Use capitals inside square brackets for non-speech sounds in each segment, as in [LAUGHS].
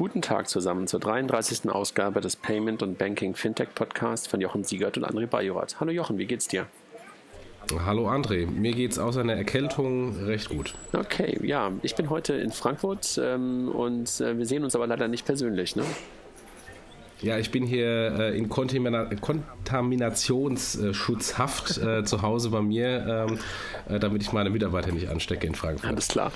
Guten Tag zusammen zur 33. Ausgabe des Payment und Banking Fintech Podcast von Jochen Siegert und André Bajorat. Hallo Jochen, wie geht's dir? Hallo André, mir geht's außer einer Erkältung recht gut. Okay, ja, ich bin heute in Frankfurt ähm, und äh, wir sehen uns aber leider nicht persönlich, ne? Ja, ich bin hier äh, in Kontamina Kontaminationsschutzhaft [LAUGHS] äh, zu Hause bei mir, ähm, äh, damit ich meine Mitarbeiter nicht anstecke in Frankfurt. Alles klar.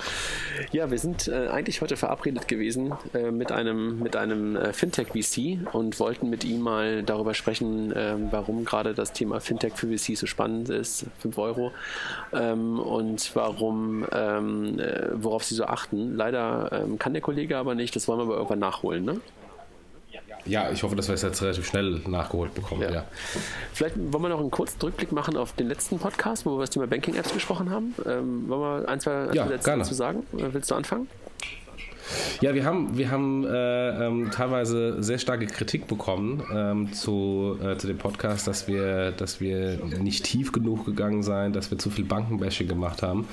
Ja, wir sind äh, eigentlich heute verabredet gewesen äh, mit einem, mit einem Fintech-VC und wollten mit ihm mal darüber sprechen, ähm, warum gerade das Thema Fintech für VC so spannend ist, 5 Euro, ähm, und warum, ähm, worauf sie so achten. Leider ähm, kann der Kollege aber nicht, das wollen wir aber irgendwann nachholen, ne? Ja, ich hoffe, dass wir es jetzt relativ schnell nachgeholt bekommen. Ja. ja. Vielleicht wollen wir noch einen kurzen Rückblick machen auf den letzten Podcast, wo wir über das Thema Banking-Apps gesprochen haben. Ähm, wollen wir ein, zwei, ein, ja, Sätze dazu sagen? Willst du anfangen? Ja, wir haben, wir haben äh, ähm, teilweise sehr starke Kritik bekommen ähm, zu, äh, zu dem Podcast, dass wir, dass wir nicht tief genug gegangen seien, dass wir zu viel Bankenbashing gemacht haben.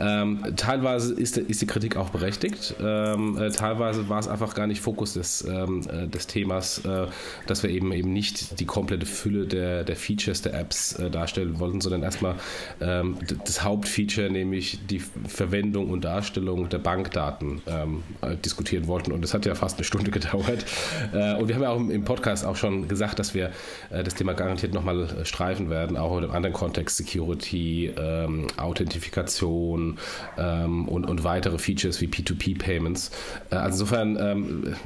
Ähm, teilweise ist, ist die Kritik auch berechtigt. Ähm, äh, teilweise war es einfach gar nicht Fokus des, ähm, äh, des Themas, äh, dass wir eben eben nicht die komplette Fülle der, der Features der Apps äh, darstellen wollten, sondern erstmal ähm, das Hauptfeature, nämlich die Verwendung und Darstellung der Bankdaten diskutieren wollten. Und es hat ja fast eine Stunde [LAUGHS] gedauert. Äh, und wir haben ja auch im Podcast auch schon gesagt, dass wir äh, das Thema garantiert nochmal äh, streifen werden, auch in einem anderen Kontext, Security, ähm, Authentifikation ähm, und, und weitere Features wie P2P-Payments. Äh, also insofern ähm,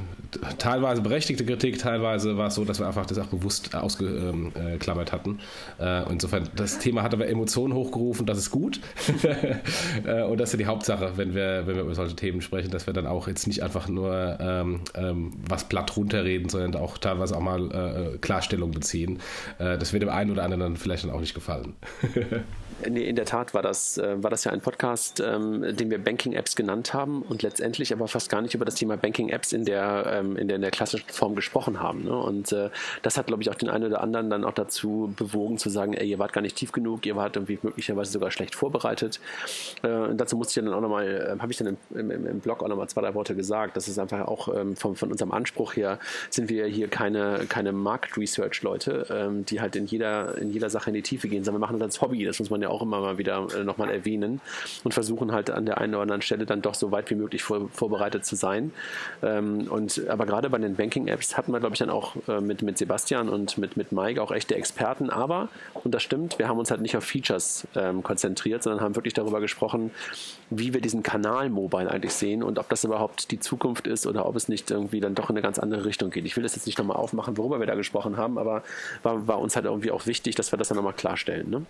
teilweise berechtigte Kritik, teilweise war es so, dass wir einfach das auch bewusst ausgeklammert hatten. Äh, insofern, das Thema hat aber Emotionen hochgerufen, das ist gut. [LAUGHS] und das ist ja die Hauptsache, wenn wir, wenn wir über solche Themen sprechen, dass wir dann auch jetzt nicht einfach nur ähm, ähm, was platt runterreden, sondern auch teilweise auch mal äh, Klarstellung beziehen. Äh, das wird dem einen oder anderen dann vielleicht dann auch nicht gefallen. [LAUGHS] Nee, in der Tat war das, äh, war das ja ein Podcast, ähm, den wir Banking-Apps genannt haben und letztendlich aber fast gar nicht über das Thema Banking-Apps in der, ähm, in der, in der klassischen Form gesprochen haben. Ne? Und äh, das hat, glaube ich, auch den einen oder anderen dann auch dazu bewogen zu sagen, ey, ihr wart gar nicht tief genug, ihr wart irgendwie möglicherweise sogar schlecht vorbereitet. Äh, dazu musste ich dann auch nochmal, äh, habe ich dann im, im, im Blog auch nochmal zwei, drei Worte gesagt. Das ist einfach auch ähm, von, von unserem Anspruch her, sind wir hier keine, keine Market-Research-Leute, ähm, die halt in jeder, in jeder Sache in die Tiefe gehen, sondern wir machen das als Hobby. Das muss man ja auch immer mal wieder äh, nochmal erwähnen und versuchen halt an der einen oder anderen Stelle dann doch so weit wie möglich vor, vorbereitet zu sein. Ähm, und aber gerade bei den Banking-Apps hatten wir, glaube ich, dann auch äh, mit, mit Sebastian und mit, mit Mike auch echte Experten. Aber, und das stimmt, wir haben uns halt nicht auf Features ähm, konzentriert, sondern haben wirklich darüber gesprochen, wie wir diesen Kanal Mobile eigentlich sehen und ob das überhaupt die Zukunft ist oder ob es nicht irgendwie dann doch in eine ganz andere Richtung geht. Ich will das jetzt nicht nochmal aufmachen, worüber wir da gesprochen haben, aber war, war uns halt irgendwie auch wichtig, dass wir das dann nochmal klarstellen. Ne?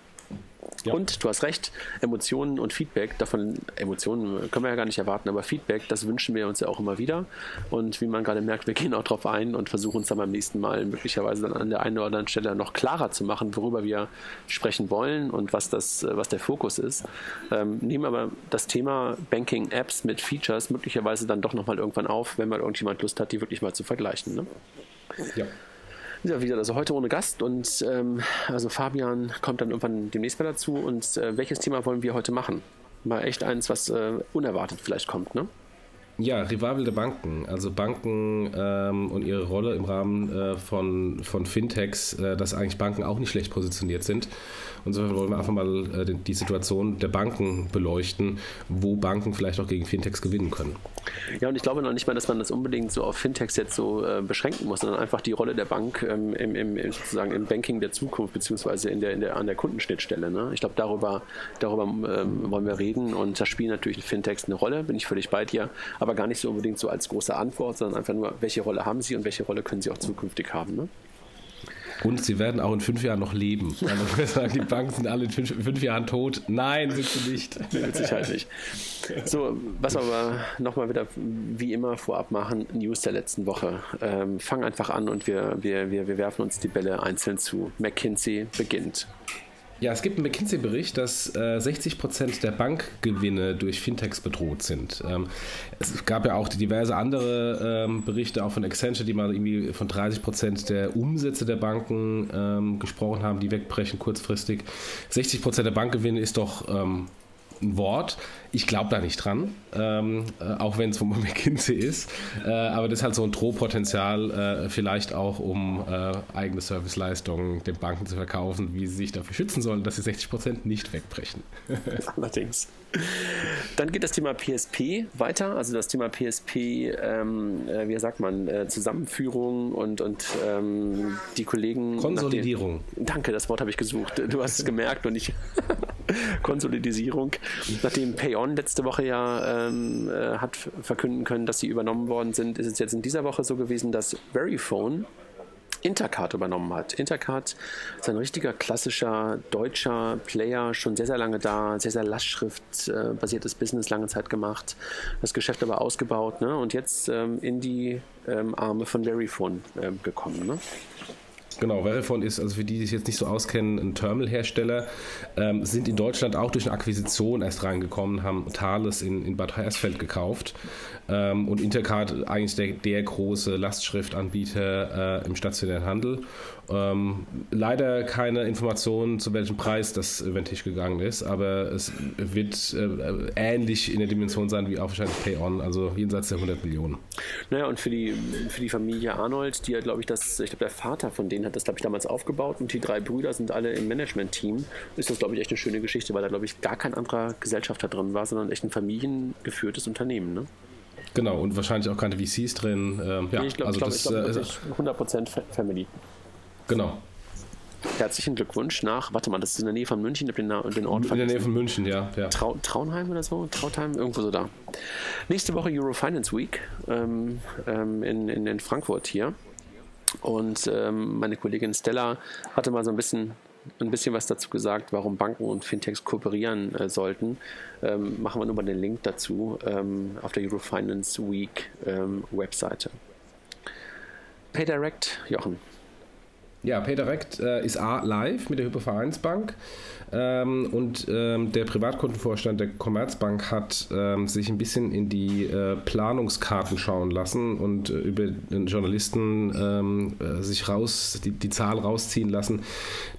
Ja. Und du hast recht, Emotionen und Feedback, davon, Emotionen können wir ja gar nicht erwarten, aber Feedback, das wünschen wir uns ja auch immer wieder. Und wie man gerade merkt, wir gehen auch drauf ein und versuchen uns dann beim nächsten Mal möglicherweise dann an der einen oder anderen Stelle noch klarer zu machen, worüber wir sprechen wollen und was, das, was der Fokus ist. Ähm, nehmen aber das Thema Banking-Apps mit Features möglicherweise dann doch nochmal irgendwann auf, wenn mal irgendjemand Lust hat, die wirklich mal zu vergleichen. Ne? Ja. Ja, wieder, also heute ohne Gast und ähm, also Fabian kommt dann irgendwann demnächst mal dazu. Und äh, welches Thema wollen wir heute machen? Mal echt eins, was äh, unerwartet vielleicht kommt, ne? Ja, Revival der Banken. Also Banken ähm, und ihre Rolle im Rahmen äh, von, von Fintechs, äh, dass eigentlich Banken auch nicht schlecht positioniert sind. Insofern wollen wir einfach mal äh, die Situation der Banken beleuchten, wo Banken vielleicht auch gegen Fintechs gewinnen können. Ja, und ich glaube noch nicht mal, dass man das unbedingt so auf Fintechs jetzt so äh, beschränken muss, sondern einfach die Rolle der Bank ähm, im, im, sozusagen im Banking der Zukunft, beziehungsweise in der, in der, an der Kundenschnittstelle. Ne? Ich glaube, darüber, darüber ähm, wollen wir reden und da spielen natürlich Fintechs eine Rolle, bin ich völlig bei dir, aber gar nicht so unbedingt so als große Antwort, sondern einfach nur, welche Rolle haben sie und welche Rolle können sie auch zukünftig haben. Ne? Und sie werden auch in fünf Jahren noch leben. [LAUGHS] sagen, die Banken sind alle in fünf, fünf, Jahren tot. Nein, sind sie nicht. [LAUGHS] Mit Sicherheit nicht. So, was aber nochmal wieder wie immer vorab machen, News der letzten Woche. Ähm, fang einfach an und wir, wir, wir, wir werfen uns die Bälle einzeln zu. McKinsey beginnt. Ja, es gibt einen McKinsey-Bericht, dass äh, 60 Prozent der Bankgewinne durch Fintechs bedroht sind. Ähm, es gab ja auch diverse andere ähm, Berichte, auch von Accenture, die mal irgendwie von 30 Prozent der Umsätze der Banken ähm, gesprochen haben, die wegbrechen kurzfristig. 60 Prozent der Bankgewinne ist doch ähm, ein Wort. Ich glaube da nicht dran, ähm, äh, auch wenn es von [LAUGHS] McKinsey ist. Äh, aber das ist halt so ein Drohpotenzial, äh, vielleicht auch, um äh, eigene Serviceleistungen den Banken zu verkaufen, wie sie sich dafür schützen sollen, dass sie 60 Prozent nicht wegbrechen. [LAUGHS] Allerdings. Dann geht das Thema PSP weiter, also das Thema PSP, ähm, äh, wie sagt man, Zusammenführung und, und ähm, die Kollegen. Konsolidierung. Den, danke, das Wort habe ich gesucht. Du hast es gemerkt und ich. [LAUGHS] [LAUGHS] Konsolidierung. Nachdem PayOn letzte Woche ja ähm, äh, hat verkünden können, dass sie übernommen worden sind, ist es jetzt in dieser Woche so gewesen, dass Verifone Intercard übernommen hat. Intercard ist ein richtiger klassischer deutscher Player, schon sehr, sehr lange da, sehr, sehr lastschriftbasiertes äh, Business lange Zeit gemacht, das Geschäft aber ausgebaut ne? und jetzt ähm, in die ähm, Arme von Verifone äh, gekommen. Ne? Genau, Verifone ist, also für die, die sich jetzt nicht so auskennen, ein Terminalhersteller, ähm, sind in Deutschland auch durch eine Akquisition erst reingekommen, haben Thales in, in Bad Hersfeld gekauft ähm, und Intercard eigentlich der, der große Lastschriftanbieter äh, im stationären Handel. Ähm, leider keine Informationen, zu welchem Preis das Tisch gegangen ist, aber es wird äh, ähnlich in der Dimension sein wie auch wahrscheinlich Pay-On, also jenseits der 100 Millionen. Naja, und für die, für die Familie Arnold, die ja, glaube ich, das, ich glaube, der Vater von denen hat das, glaube ich, damals aufgebaut und die drei Brüder sind alle im Management-Team, ist das, glaube ich, echt eine schöne Geschichte, weil da, glaube ich, gar kein anderer Gesellschafter drin war, sondern echt ein familiengeführtes Unternehmen, ne? Genau, und wahrscheinlich auch keine VCs drin. Ähm, ja, ich glaube, also glaub, das, glaub, äh, 100% Family. Genau. Herzlichen Glückwunsch nach, warte mal, das ist in der Nähe von München, ich den, den Ort In der Nähe von München, ja. ja. Trau, Traunheim oder so? Trautheim, irgendwo so da. Nächste Woche Eurofinance Week ähm, ähm, in, in, in Frankfurt hier. Und ähm, meine Kollegin Stella hatte mal so ein bisschen ein bisschen was dazu gesagt, warum Banken und Fintechs kooperieren äh, sollten. Ähm, machen wir nur mal den Link dazu ähm, auf der Eurofinance Week ähm, Webseite. PayDirect, Jochen. Ja, PayDirect äh, ist A live mit der Hypovereinsbank. Ähm, und ähm, der Privatkundenvorstand der Commerzbank hat ähm, sich ein bisschen in die äh, Planungskarten schauen lassen und äh, über den Journalisten ähm, äh, sich raus, die, die, Zahl rausziehen lassen,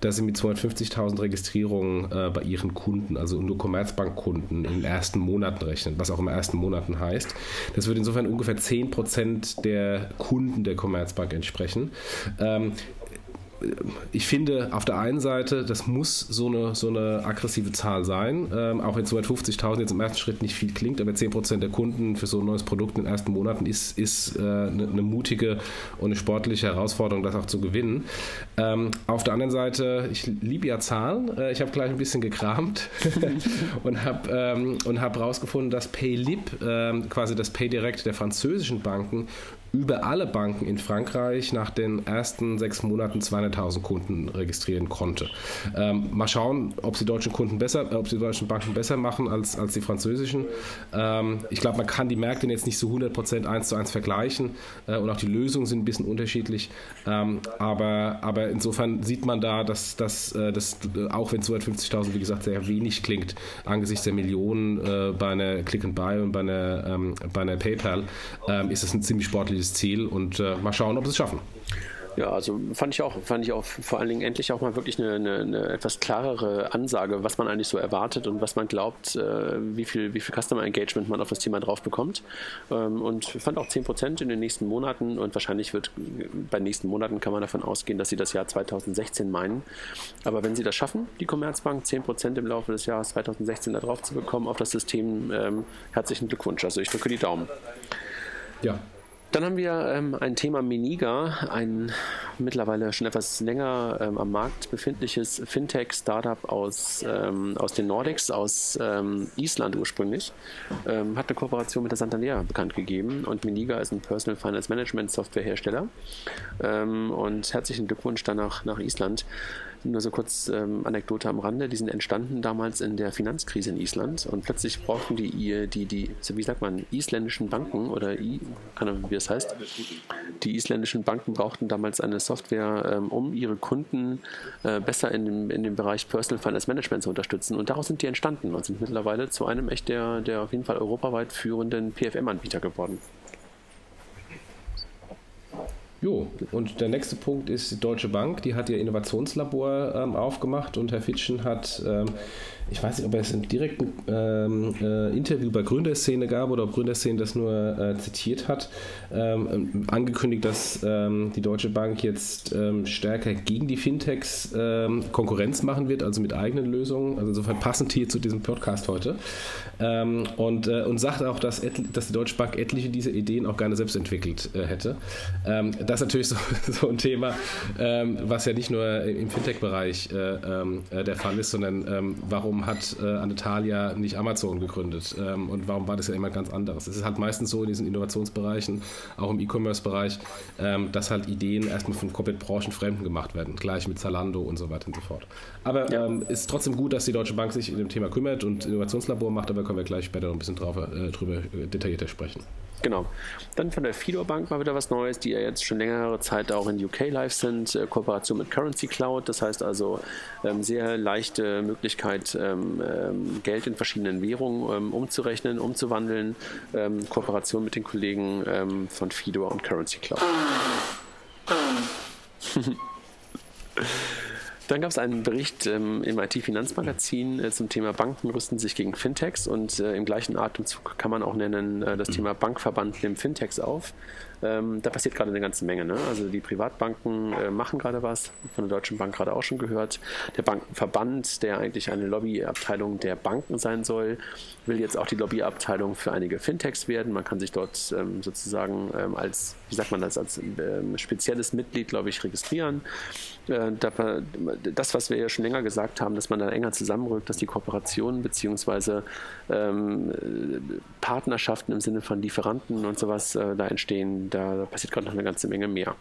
dass sie mit 250.000 Registrierungen äh, bei ihren Kunden, also nur Commerzbankkunden, in den ersten Monaten rechnen, was auch im ersten Monaten heißt. Das würde insofern ungefähr 10% der Kunden der Commerzbank entsprechen. Ähm, ich finde auf der einen Seite, das muss so eine, so eine aggressive Zahl sein, ähm, auch wenn 250.000 jetzt im ersten Schritt nicht viel klingt, aber 10% der Kunden für so ein neues Produkt in den ersten Monaten ist, ist äh, eine, eine, mutige und eine sportliche Herausforderung, das auch zu gewinnen. Ähm, auf der anderen Seite, ich liebe ja Zahlen, äh, ich habe gleich ein bisschen gekramt [LAUGHS] und habe ähm, hab rausgefunden, dass PayLib, äh, quasi das PayDirect der französischen Banken, über alle Banken in Frankreich nach den ersten sechs Monaten 200.000 Kunden registrieren konnte. Ähm, mal schauen, ob die deutschen Kunden besser, äh, ob die deutschen Banken besser machen als, als die französischen. Ähm, ich glaube, man kann die Märkte jetzt nicht so 100% eins zu eins vergleichen äh, und auch die Lösungen sind ein bisschen unterschiedlich. Ähm, aber, aber insofern sieht man da, dass, dass, äh, dass auch wenn 250.000 wie gesagt sehr wenig klingt, angesichts der Millionen äh, bei einer Click and Buy und bei einer, ähm, bei einer PayPal, ähm, ist es ein ziemlich sportliches dieses Ziel und äh, mal schauen, ob sie es schaffen. Ja, also fand ich auch, fand ich auch vor allen Dingen endlich auch mal wirklich eine, eine, eine, etwas klarere Ansage, was man eigentlich so erwartet und was man glaubt, äh, wie viel, wie viel Customer Engagement man auf das Thema drauf bekommt. Ähm, und fand auch 10% in den nächsten Monaten und wahrscheinlich wird bei den nächsten Monaten kann man davon ausgehen, dass sie das Jahr 2016 meinen. Aber wenn sie das schaffen, die Commerzbank 10% im Laufe des Jahres 2016 da drauf zu bekommen auf das System, ähm, herzlichen Glückwunsch. Also ich drücke die Daumen. Ja, dann haben wir ähm, ein Thema Miniga, ein mittlerweile schon etwas länger ähm, am Markt befindliches Fintech-Startup aus, ähm, aus den Nordics, aus ähm, Island ursprünglich, ähm, hat eine Kooperation mit der Santander bekannt gegeben. Und Miniga ist ein Personal Finance Management Softwarehersteller. Ähm, und herzlichen Glückwunsch danach nach Island. Nur so kurz ähm, Anekdote am Rande, die sind entstanden damals in der Finanzkrise in Island und plötzlich brauchten die, die, die, wie sagt man, isländischen Banken oder I, keine Ahnung, wie das heißt, die isländischen Banken brauchten damals eine Software, ähm, um ihre Kunden äh, besser in dem, in dem Bereich Personal Finance Management zu unterstützen. Und daraus sind die entstanden und sind mittlerweile zu einem echt der, der auf jeden Fall europaweit führenden PFM-Anbieter geworden. Jo, und der nächste Punkt ist die Deutsche Bank, die hat ihr Innovationslabor ähm, aufgemacht und Herr Fitschen hat ähm, ich weiß nicht, ob er es im direkten ähm, äh, Interview bei Gründerszene gab oder ob Gründerszene das nur äh, zitiert hat, ähm, angekündigt, dass ähm, die Deutsche Bank jetzt ähm, stärker gegen die Fintechs Konkurrenz machen wird, also mit eigenen Lösungen. Also insofern passend hier zu diesem Podcast heute. Und, äh, und sagt auch, dass, dass die Deutsche Bank etliche dieser Ideen auch gerne selbst entwickelt äh, hätte. Das ist natürlich so, [LAUGHS] so ein Thema, was ja nicht nur im Fintech-Bereich äh, äh, der Fall ist, sondern warum warum hat äh, Anetalia nicht Amazon gegründet ähm, und warum war das ja immer ganz anderes? Es ist halt meistens so in diesen Innovationsbereichen, auch im E-Commerce-Bereich, ähm, dass halt Ideen erstmal von komplett branchenfremden gemacht werden, gleich mit Zalando und so weiter und so fort. Aber ja. ähm, ist trotzdem gut, dass die Deutsche Bank sich in dem Thema kümmert und Innovationslabor macht, aber können wir gleich später noch ein bisschen drauf, äh, drüber äh, detaillierter sprechen. Genau. Dann von der Fido Bank mal wieder was Neues, die ja jetzt schon längere Zeit auch in UK live sind. Äh, Kooperation mit Currency Cloud, das heißt also ähm, sehr leichte Möglichkeit, ähm, ähm, Geld in verschiedenen Währungen ähm, umzurechnen, umzuwandeln. Ähm, Kooperation mit den Kollegen ähm, von Fido und Currency Cloud. [LAUGHS] Dann gab es einen Bericht ähm, im IT-Finanzmagazin äh, zum Thema Banken rüsten sich gegen Fintechs und äh, im gleichen Atemzug kann man auch nennen äh, das Thema Bankverband nimmt Fintechs auf. Ähm, da passiert gerade eine ganze Menge. Ne? Also die Privatbanken äh, machen gerade was, von der Deutschen Bank gerade auch schon gehört. Der Bankenverband, der eigentlich eine Lobbyabteilung der Banken sein soll, will jetzt auch die Lobbyabteilung für einige Fintechs werden. Man kann sich dort ähm, sozusagen ähm, als, wie sagt man das, als ähm, spezielles Mitglied, glaube ich, registrieren. Äh, das, was wir ja schon länger gesagt haben, dass man da enger zusammenrückt, dass die Kooperationen bzw. Ähm, Partnerschaften im Sinne von Lieferanten und sowas äh, da entstehen, da passiert gerade noch eine ganze Menge mehr.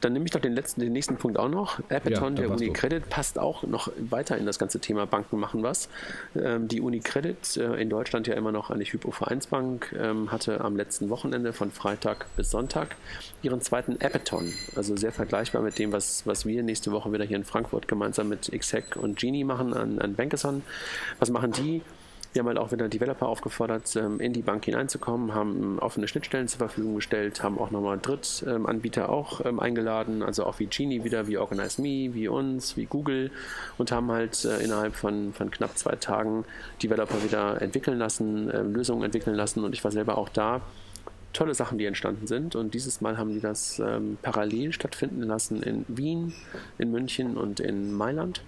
Dann nehme ich doch den letzten, den nächsten Punkt auch noch. Appeton, ja, der UniCredit, passt auch noch weiter in das ganze Thema Banken machen was. Ähm, die UniCredit, äh, in Deutschland ja immer noch eine Hypo-Vereinsbank, ähm, hatte am letzten Wochenende von Freitag bis Sonntag ihren zweiten Appeton. Also sehr vergleichbar mit dem, was, was wir nächste Woche wieder hier in Frankfurt gemeinsam mit XHack und Genie machen an, an Bankathon. Was machen die? Wir haben halt auch wieder Developer aufgefordert, ähm, in die Bank hineinzukommen, haben offene Schnittstellen zur Verfügung gestellt, haben auch nochmal Drittanbieter auch ähm, eingeladen, also auch wie Genie wieder, wie OrganizeMe, wie uns, wie Google und haben halt äh, innerhalb von, von knapp zwei Tagen Developer wieder entwickeln lassen, ähm, Lösungen entwickeln lassen und ich war selber auch da tolle Sachen, die entstanden sind. Und dieses Mal haben die das parallel stattfinden lassen in Wien, in München und in Mailand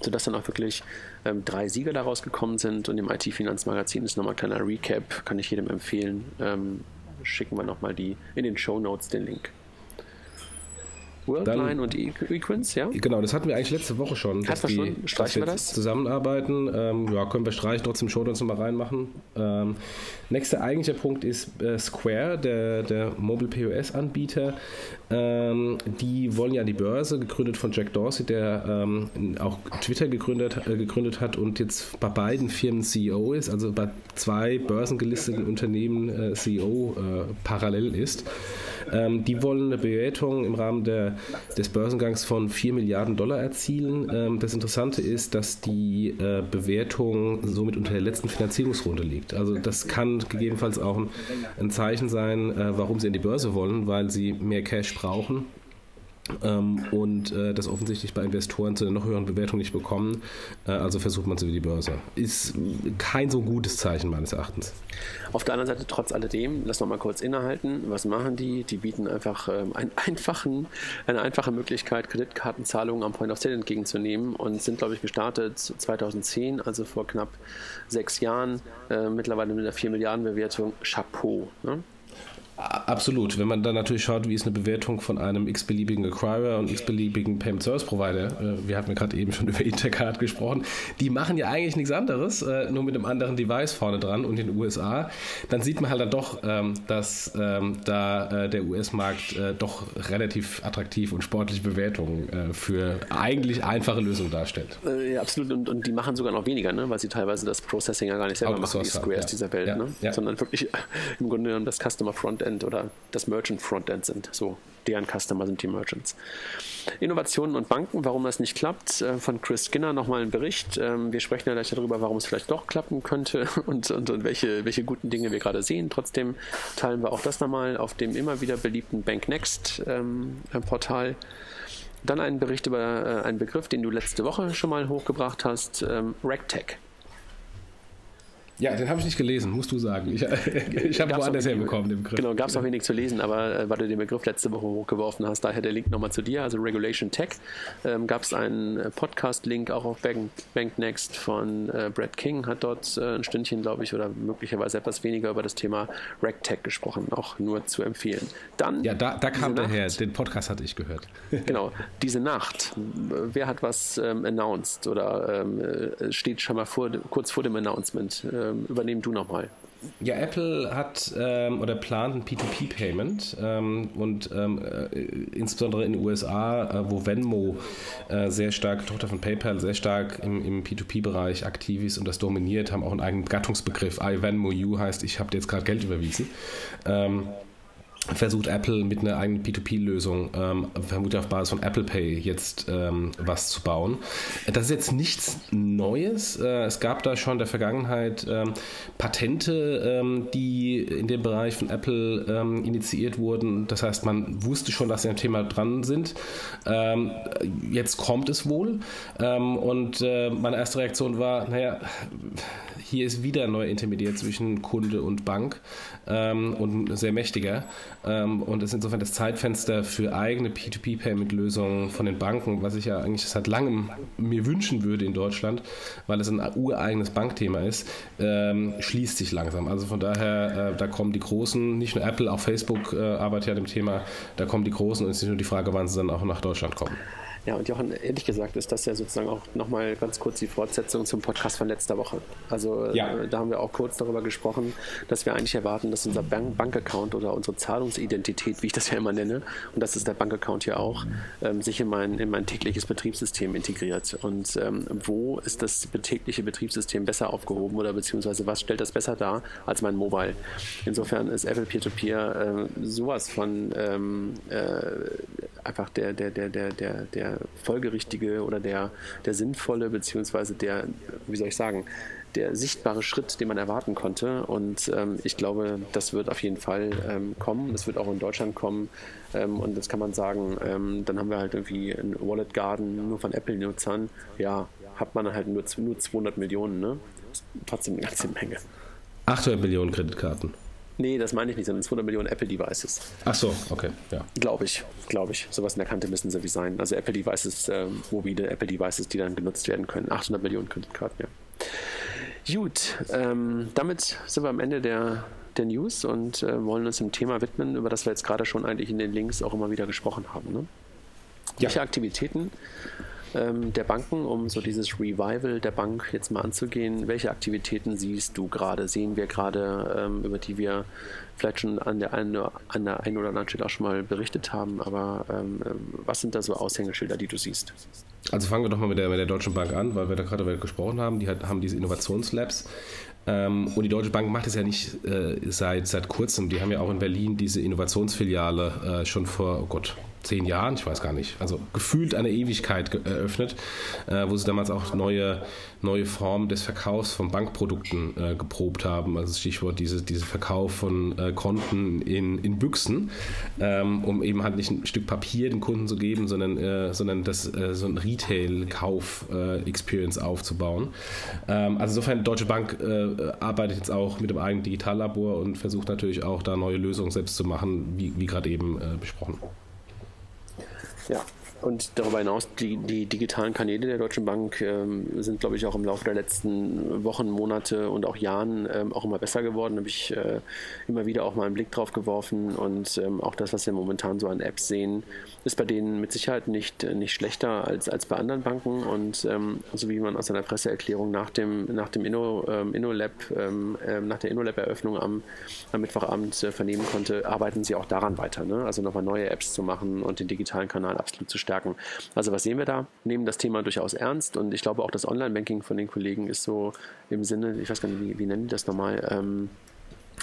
sodass dann auch wirklich ähm, drei Sieger daraus gekommen sind. Und im IT-Finanzmagazin ist nochmal ein kleiner Recap, kann ich jedem empfehlen. Ähm, schicken wir nochmal die in den Show Notes den Link. Worldline und Equins, ja? Genau, das hatten wir eigentlich letzte Woche schon. Dass wir schon? Streichen wir das? Zusammenarbeiten. Ähm, ja, können wir streichen, trotzdem Show Notes nochmal reinmachen. Ähm, nächster eigentlicher Punkt ist äh, Square, der, der Mobile POS-Anbieter. Ähm, die wollen ja die Börse, gegründet von Jack Dorsey, der ähm, auch Twitter gegründet, äh, gegründet hat und jetzt bei beiden Firmen CEO ist, also bei zwei börsengelisteten Unternehmen äh, CEO äh, parallel ist. Ähm, die wollen eine Bewertung im Rahmen der, des Börsengangs von 4 Milliarden Dollar erzielen. Ähm, das Interessante ist, dass die äh, Bewertung somit unter der letzten Finanzierungsrunde liegt. Also das kann gegebenenfalls auch ein, ein Zeichen sein, äh, warum sie in die Börse wollen, weil sie mehr Cash brauchen und äh, das offensichtlich bei Investoren zu einer noch höheren Bewertung nicht bekommen. Äh, also versucht man es über die Börse. Ist kein so gutes Zeichen meines Erachtens. Auf der anderen Seite, trotz alledem, lass noch mal kurz innehalten. Was machen die? Die bieten einfach ähm, einen einfachen, eine einfache Möglichkeit, Kreditkartenzahlungen am Point of Sale entgegenzunehmen und sind, glaube ich, gestartet 2010, also vor knapp sechs Jahren, äh, mittlerweile mit einer 4 Milliarden Bewertung. Chapeau. Ne? Absolut. Wenn man dann natürlich schaut, wie ist eine Bewertung von einem x-beliebigen Acquirer und x-beliebigen Payment Service Provider, äh, wir hatten ja gerade eben schon [LAUGHS] über Intercard gesprochen, die machen ja eigentlich nichts anderes, äh, nur mit einem anderen Device vorne dran und in den USA, dann sieht man halt dann doch, ähm, dass ähm, da äh, der US-Markt doch relativ attraktiv und sportliche Bewertungen für eigentlich einfache Lösungen darstellt. Ja, absolut. Und, und die machen sogar noch weniger, ne? weil sie teilweise das Processing ja gar nicht selber machen, die Squares ja. dieser Welt, ja. Ne? Sondern wirklich [LAUGHS] im Grunde genommen das Customer Frontend Frontend oder das Merchant Frontend sind. So deren Customer sind die Merchants. Innovationen und Banken, warum das nicht klappt, äh, von Chris Skinner nochmal ein Bericht. Ähm, wir sprechen ja gleich darüber, warum es vielleicht doch klappen könnte [LAUGHS] und, und, und welche, welche guten Dinge wir gerade sehen. Trotzdem teilen wir auch das nochmal auf dem immer wieder beliebten BankNext ähm, Portal. Dann einen Bericht über äh, einen Begriff, den du letzte Woche schon mal hochgebracht hast, ähm, RegTech. Ja, den habe ich nicht gelesen, musst du sagen. Ich, [LAUGHS] ich habe woanders herbekommen, den Begriff. Genau, gab es auch wenig zu lesen, aber äh, weil du den Begriff letzte Woche hochgeworfen hast, daher der Link nochmal zu dir, also Regulation Tech. Ähm, gab es einen äh, Podcast-Link auch auf Bank, Bank Next von äh, Brad King, hat dort äh, ein Stündchen, glaube ich, oder möglicherweise etwas weniger über das Thema RegTech gesprochen, auch nur zu empfehlen. Dann ja, da, da kam der her, den Podcast hatte ich gehört. [LAUGHS] genau, diese Nacht, wer hat was ähm, announced oder ähm, äh, steht schon mal vor, kurz vor dem Announcement? Ähm, übernehmen du nochmal. Ja, Apple hat ähm, oder plant ein P2P-Payment ähm, und ähm, äh, insbesondere in den USA, äh, wo Venmo äh, sehr stark, Tochter von PayPal, sehr stark im, im P2P-Bereich aktiv ist und das dominiert, haben auch einen eigenen Gattungsbegriff. I Venmo You heißt, ich habe dir jetzt gerade Geld überwiesen. Ähm, versucht Apple mit einer eigenen P2P-Lösung, ähm, vermutlich auf Basis von Apple Pay, jetzt ähm, was zu bauen. Das ist jetzt nichts Neues. Äh, es gab da schon in der Vergangenheit ähm, Patente, ähm, die in dem Bereich von Apple ähm, initiiert wurden. Das heißt, man wusste schon, dass sie am Thema dran sind. Ähm, jetzt kommt es wohl. und äh, meine erste Reaktion war, naja, hier ist wieder neuer Intermediär zwischen Kunde und Bank und sehr mächtiger. Ähm, und ist insofern das Zeitfenster für eigene P2P-Payment-Lösungen von den Banken, was ich ja eigentlich seit langem mir wünschen würde in Deutschland, weil es ein ureigenes Bankthema ist, ähm, schließt sich langsam. Also von daher, äh, da kommen die Großen, nicht nur Apple, auch Facebook äh, arbeitet ja an dem Thema, da kommen die Großen und es ist nicht nur die Frage, wann sie dann auch nach Deutschland kommen. Ja, und Jochen, ehrlich gesagt ist das ja sozusagen auch nochmal ganz kurz die Fortsetzung zum Podcast von letzter Woche. Also ja. äh, da haben wir auch kurz darüber gesprochen, dass wir eigentlich erwarten, dass unser Bank Bankaccount oder unsere Zahlungsidentität, wie ich das ja immer nenne, und das ist der Bankaccount hier auch, ähm, sich in mein, in mein tägliches Betriebssystem integriert. Und ähm, wo ist das tägliche Betriebssystem besser aufgehoben oder beziehungsweise was stellt das besser dar als mein Mobile? Insofern ist Apple Peer-to-Peer -Peer, äh, sowas von ähm, äh, einfach der, der, der, der, der, der folgerichtige oder der, der sinnvolle, beziehungsweise der, wie soll ich sagen, der sichtbare Schritt, den man erwarten konnte. Und ähm, ich glaube, das wird auf jeden Fall ähm, kommen. Das wird auch in Deutschland kommen. Ähm, und das kann man sagen, ähm, dann haben wir halt irgendwie ein Wallet Garden nur von Apple-Nutzern. Ja, hat man halt nur, nur 200 Millionen, ne? Trotzdem eine ganze Menge. 800 Millionen Kreditkarten. Nee, das meine ich nicht, sondern 200 Millionen Apple Devices. Ach so, okay, ja. Glaube ich, glaube ich. Sowas in der Kante müssen sie wie sein. Also Apple Devices, äh, mobile Apple Devices, die dann genutzt werden können. 800 Millionen Kreditkarten, ja. Gut, ähm, damit sind wir am Ende der, der News und äh, wollen uns dem Thema widmen, über das wir jetzt gerade schon eigentlich in den Links auch immer wieder gesprochen haben. Ne? Ja. Welche Aktivitäten ähm, der Banken, um so dieses Revival der Bank jetzt mal anzugehen. Welche Aktivitäten siehst du gerade, sehen wir gerade, ähm, über die wir vielleicht schon an der, einen, an der einen oder anderen Stelle auch schon mal berichtet haben, aber ähm, was sind da so Aushängeschilder, die du siehst? Also fangen wir doch mal mit der, mit der Deutschen Bank an, weil wir da gerade darüber gesprochen haben. Die hat, haben diese Innovationslabs. Ähm, und die Deutsche Bank macht es ja nicht äh, seit, seit kurzem. Die haben ja auch in Berlin diese Innovationsfiliale äh, schon vor, oh Gott, zehn Jahren, ich weiß gar nicht, also gefühlt eine Ewigkeit eröffnet, äh, wo sie damals auch neue, neue Formen des Verkaufs von Bankprodukten äh, geprobt haben. Also Stichwort diese, diese Verkauf von äh, Konten in, in Büchsen, ähm, um eben halt nicht ein Stück Papier den Kunden zu geben, sondern, äh, sondern das, äh, so ein Retail-Kauf-Experience äh, aufzubauen. Ähm, also insofern, Deutsche Bank arbeitet jetzt auch mit dem eigenen Digitallabor und versucht natürlich auch da neue Lösungen selbst zu machen, wie, wie gerade eben besprochen. Ja, und darüber hinaus, die, die digitalen Kanäle der Deutschen Bank ähm, sind, glaube ich, auch im Laufe der letzten Wochen, Monate und auch Jahren ähm, auch immer besser geworden. Da habe ich äh, immer wieder auch mal einen Blick drauf geworfen und ähm, auch das, was wir momentan so an Apps sehen, ist bei denen mit Sicherheit nicht, nicht schlechter als, als bei anderen Banken. Und ähm, so wie man aus einer Presseerklärung nach dem, nach dem Inno, ähm, InnoLab, ähm, nach der InnoLab-Eröffnung am, am Mittwochabend äh, vernehmen konnte, arbeiten sie auch daran weiter. Ne? Also nochmal neue Apps zu machen und den digitalen Kanal absolut zu stärken stärken. Also was sehen wir da? Nehmen das Thema durchaus ernst und ich glaube auch das Online-Banking von den Kollegen ist so im Sinne, ich weiß gar nicht, wie, wie nennen die das nochmal? Ähm,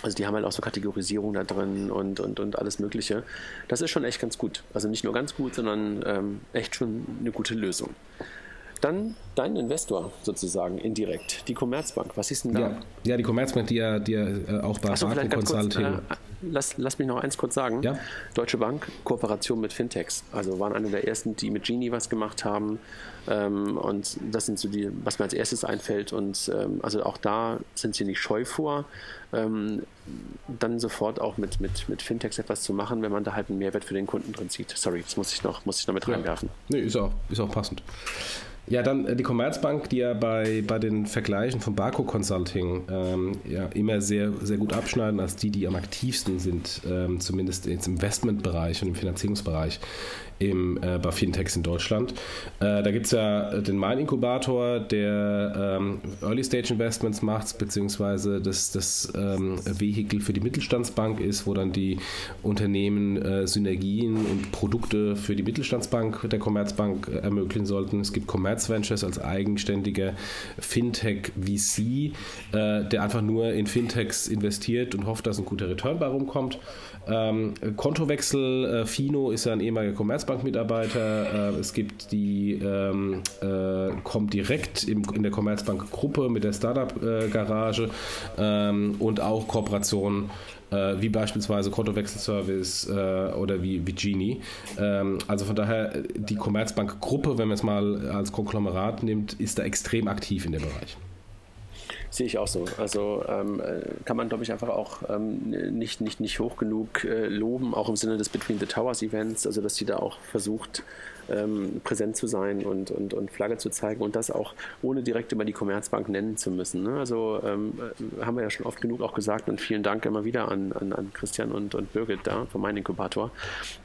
Also die haben halt auch so Kategorisierung da drin und, und, und alles Mögliche. Das ist schon echt ganz gut. Also nicht nur ganz gut, sondern ähm, echt schon eine gute Lösung. Dann dein Investor sozusagen indirekt, die Commerzbank. Was ist denn da? Ja, ja die Commerzbank, die ja, die ja äh, auch bei Achso, Barco Consulting. Kurz, äh, lass, lass mich noch eins kurz sagen. Ja? Deutsche Bank, Kooperation mit Fintechs. Also waren eine der ersten, die mit Genie was gemacht haben. Ähm, und das sind so die, was mir als erstes einfällt. Und ähm, also auch da sind sie nicht scheu vor, ähm, dann sofort auch mit, mit, mit Fintechs etwas zu machen, wenn man da halt einen Mehrwert für den Kunden drin sieht. Sorry, das muss ich noch, muss ich noch mit ja. reinwerfen. Nee, ist auch, ist auch passend. Ja, dann äh, die Commerzbank, die ja bei, bei den Vergleichen von Barco Consulting ähm, ja immer sehr, sehr gut abschneiden als die, die am aktivsten sind, ähm, zumindest jetzt im Investmentbereich und im Finanzierungsbereich im, äh, bei Fintechs in Deutschland. Äh, da gibt es ja den Mein Inkubator, der ähm, Early Stage Investments macht, beziehungsweise das, das ähm, Vehikel für die Mittelstandsbank ist, wo dann die Unternehmen äh, Synergien und Produkte für die Mittelstandsbank der Commerzbank äh, ermöglichen sollten. Es gibt Commerz Ventures als eigenständiger Fintech VC, äh, der einfach nur in Fintechs investiert und hofft, dass ein guter Return bei rumkommt. Ähm, Kontowechsel, äh, Fino ist ja ein ehemaliger Commerzbank-Mitarbeiter. Äh, es gibt die, ähm, äh, kommt direkt im, in der Commerzbank-Gruppe mit der Startup-Garage ähm, und auch Kooperationen äh, wie beispielsweise Kontowechselservice äh, oder wie, wie Genie. Ähm, also von daher, die Commerzbank-Gruppe, wenn man es mal als Konglomerat nimmt, ist da extrem aktiv in dem Bereich. Sehe ich auch so. Also ähm, äh, kann man, glaube ich, einfach auch ähm, nicht, nicht, nicht hoch genug äh, loben, auch im Sinne des Between the Towers Events, also dass sie da auch versucht, ähm, präsent zu sein und, und, und Flagge zu zeigen und das auch ohne direkt immer die Commerzbank nennen zu müssen. Ne? Also ähm, äh, haben wir ja schon oft genug auch gesagt und vielen Dank immer wieder an, an, an Christian und, und Birgit da von meinem Inkubator,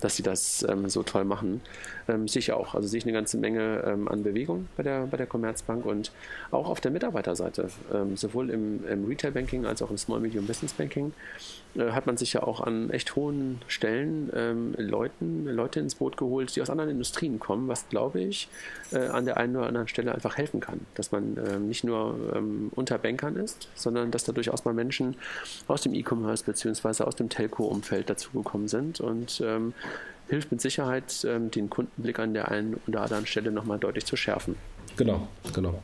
dass sie das ähm, so toll machen. Ähm, sicher auch. Also sehe ich eine ganze Menge ähm, an Bewegung bei der, bei der Commerzbank und auch auf der Mitarbeiterseite, ähm, sowohl im, im Retail Banking als auch im Small Medium Business Banking äh, hat man sich ja auch an echt hohen Stellen ähm, Leuten, Leute ins Boot geholt, die aus anderen Industrien kommen, was glaube ich äh, an der einen oder anderen Stelle einfach helfen kann. Dass man ähm, nicht nur ähm, unter Bankern ist, sondern dass da durchaus mal Menschen aus dem E-Commerce bzw. aus dem Telco-Umfeld dazugekommen sind und ähm, hilft mit Sicherheit, ähm, den Kundenblick an der einen oder anderen Stelle nochmal deutlich zu schärfen. Genau, genau.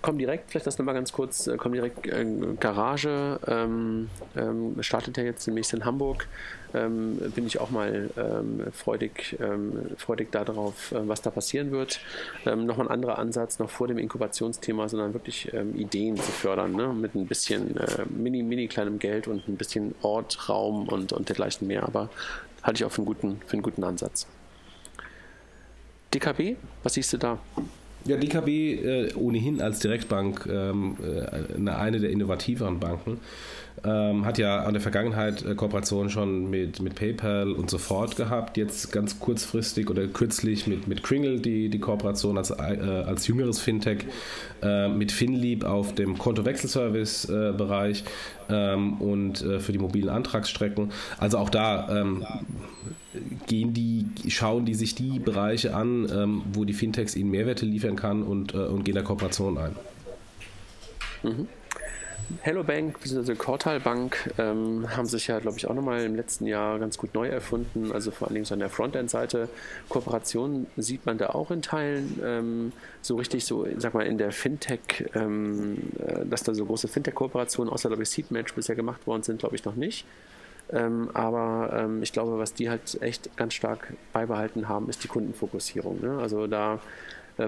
Komm direkt, vielleicht das nochmal ganz kurz, äh, komm direkt äh, Garage, ähm, ähm, startet ja jetzt demnächst in Hamburg. Ähm, bin ich auch mal ähm, freudig, ähm, freudig darauf, äh, was da passieren wird. Ähm, nochmal ein anderer Ansatz, noch vor dem Inkubationsthema, sondern wirklich ähm, Ideen zu fördern, ne? mit ein bisschen äh, mini, mini kleinem Geld und ein bisschen Ort, Raum und, und dergleichen mehr. Aber halte ich auch für einen guten, für einen guten Ansatz. DKB, was siehst du da? Ja, DKB äh, ohnehin als Direktbank ähm, äh, eine der innovativeren Banken. Ähm, hat ja an der Vergangenheit äh, Kooperation schon mit, mit PayPal und sofort gehabt. Jetzt ganz kurzfristig oder kürzlich mit, mit Kringle die, die Kooperation als, äh, als jüngeres Fintech, äh, mit Finlieb auf dem Kontowechselservice-Bereich ähm, und äh, für die mobilen Antragsstrecken. Also auch da ähm, gehen die, schauen die sich die Bereiche an, ähm, wo die Fintechs ihnen Mehrwerte liefern kann und, äh, und gehen da Kooperation ein. Mhm. Hello Bank bzw. Cortal Bank ähm, haben sich ja, glaube ich, auch nochmal im letzten Jahr ganz gut neu erfunden. Also vor allen Dingen so an der Frontend-Seite. Kooperation sieht man da auch in Teilen. Ähm, so richtig so, sag mal, in der Fintech, ähm, äh, dass da so große Fintech-Kooperationen außer, glaube ich, Seedmatch bisher gemacht worden sind, glaube ich, noch nicht. Ähm, aber ähm, ich glaube, was die halt echt ganz stark beibehalten haben, ist die Kundenfokussierung. Ne? Also da,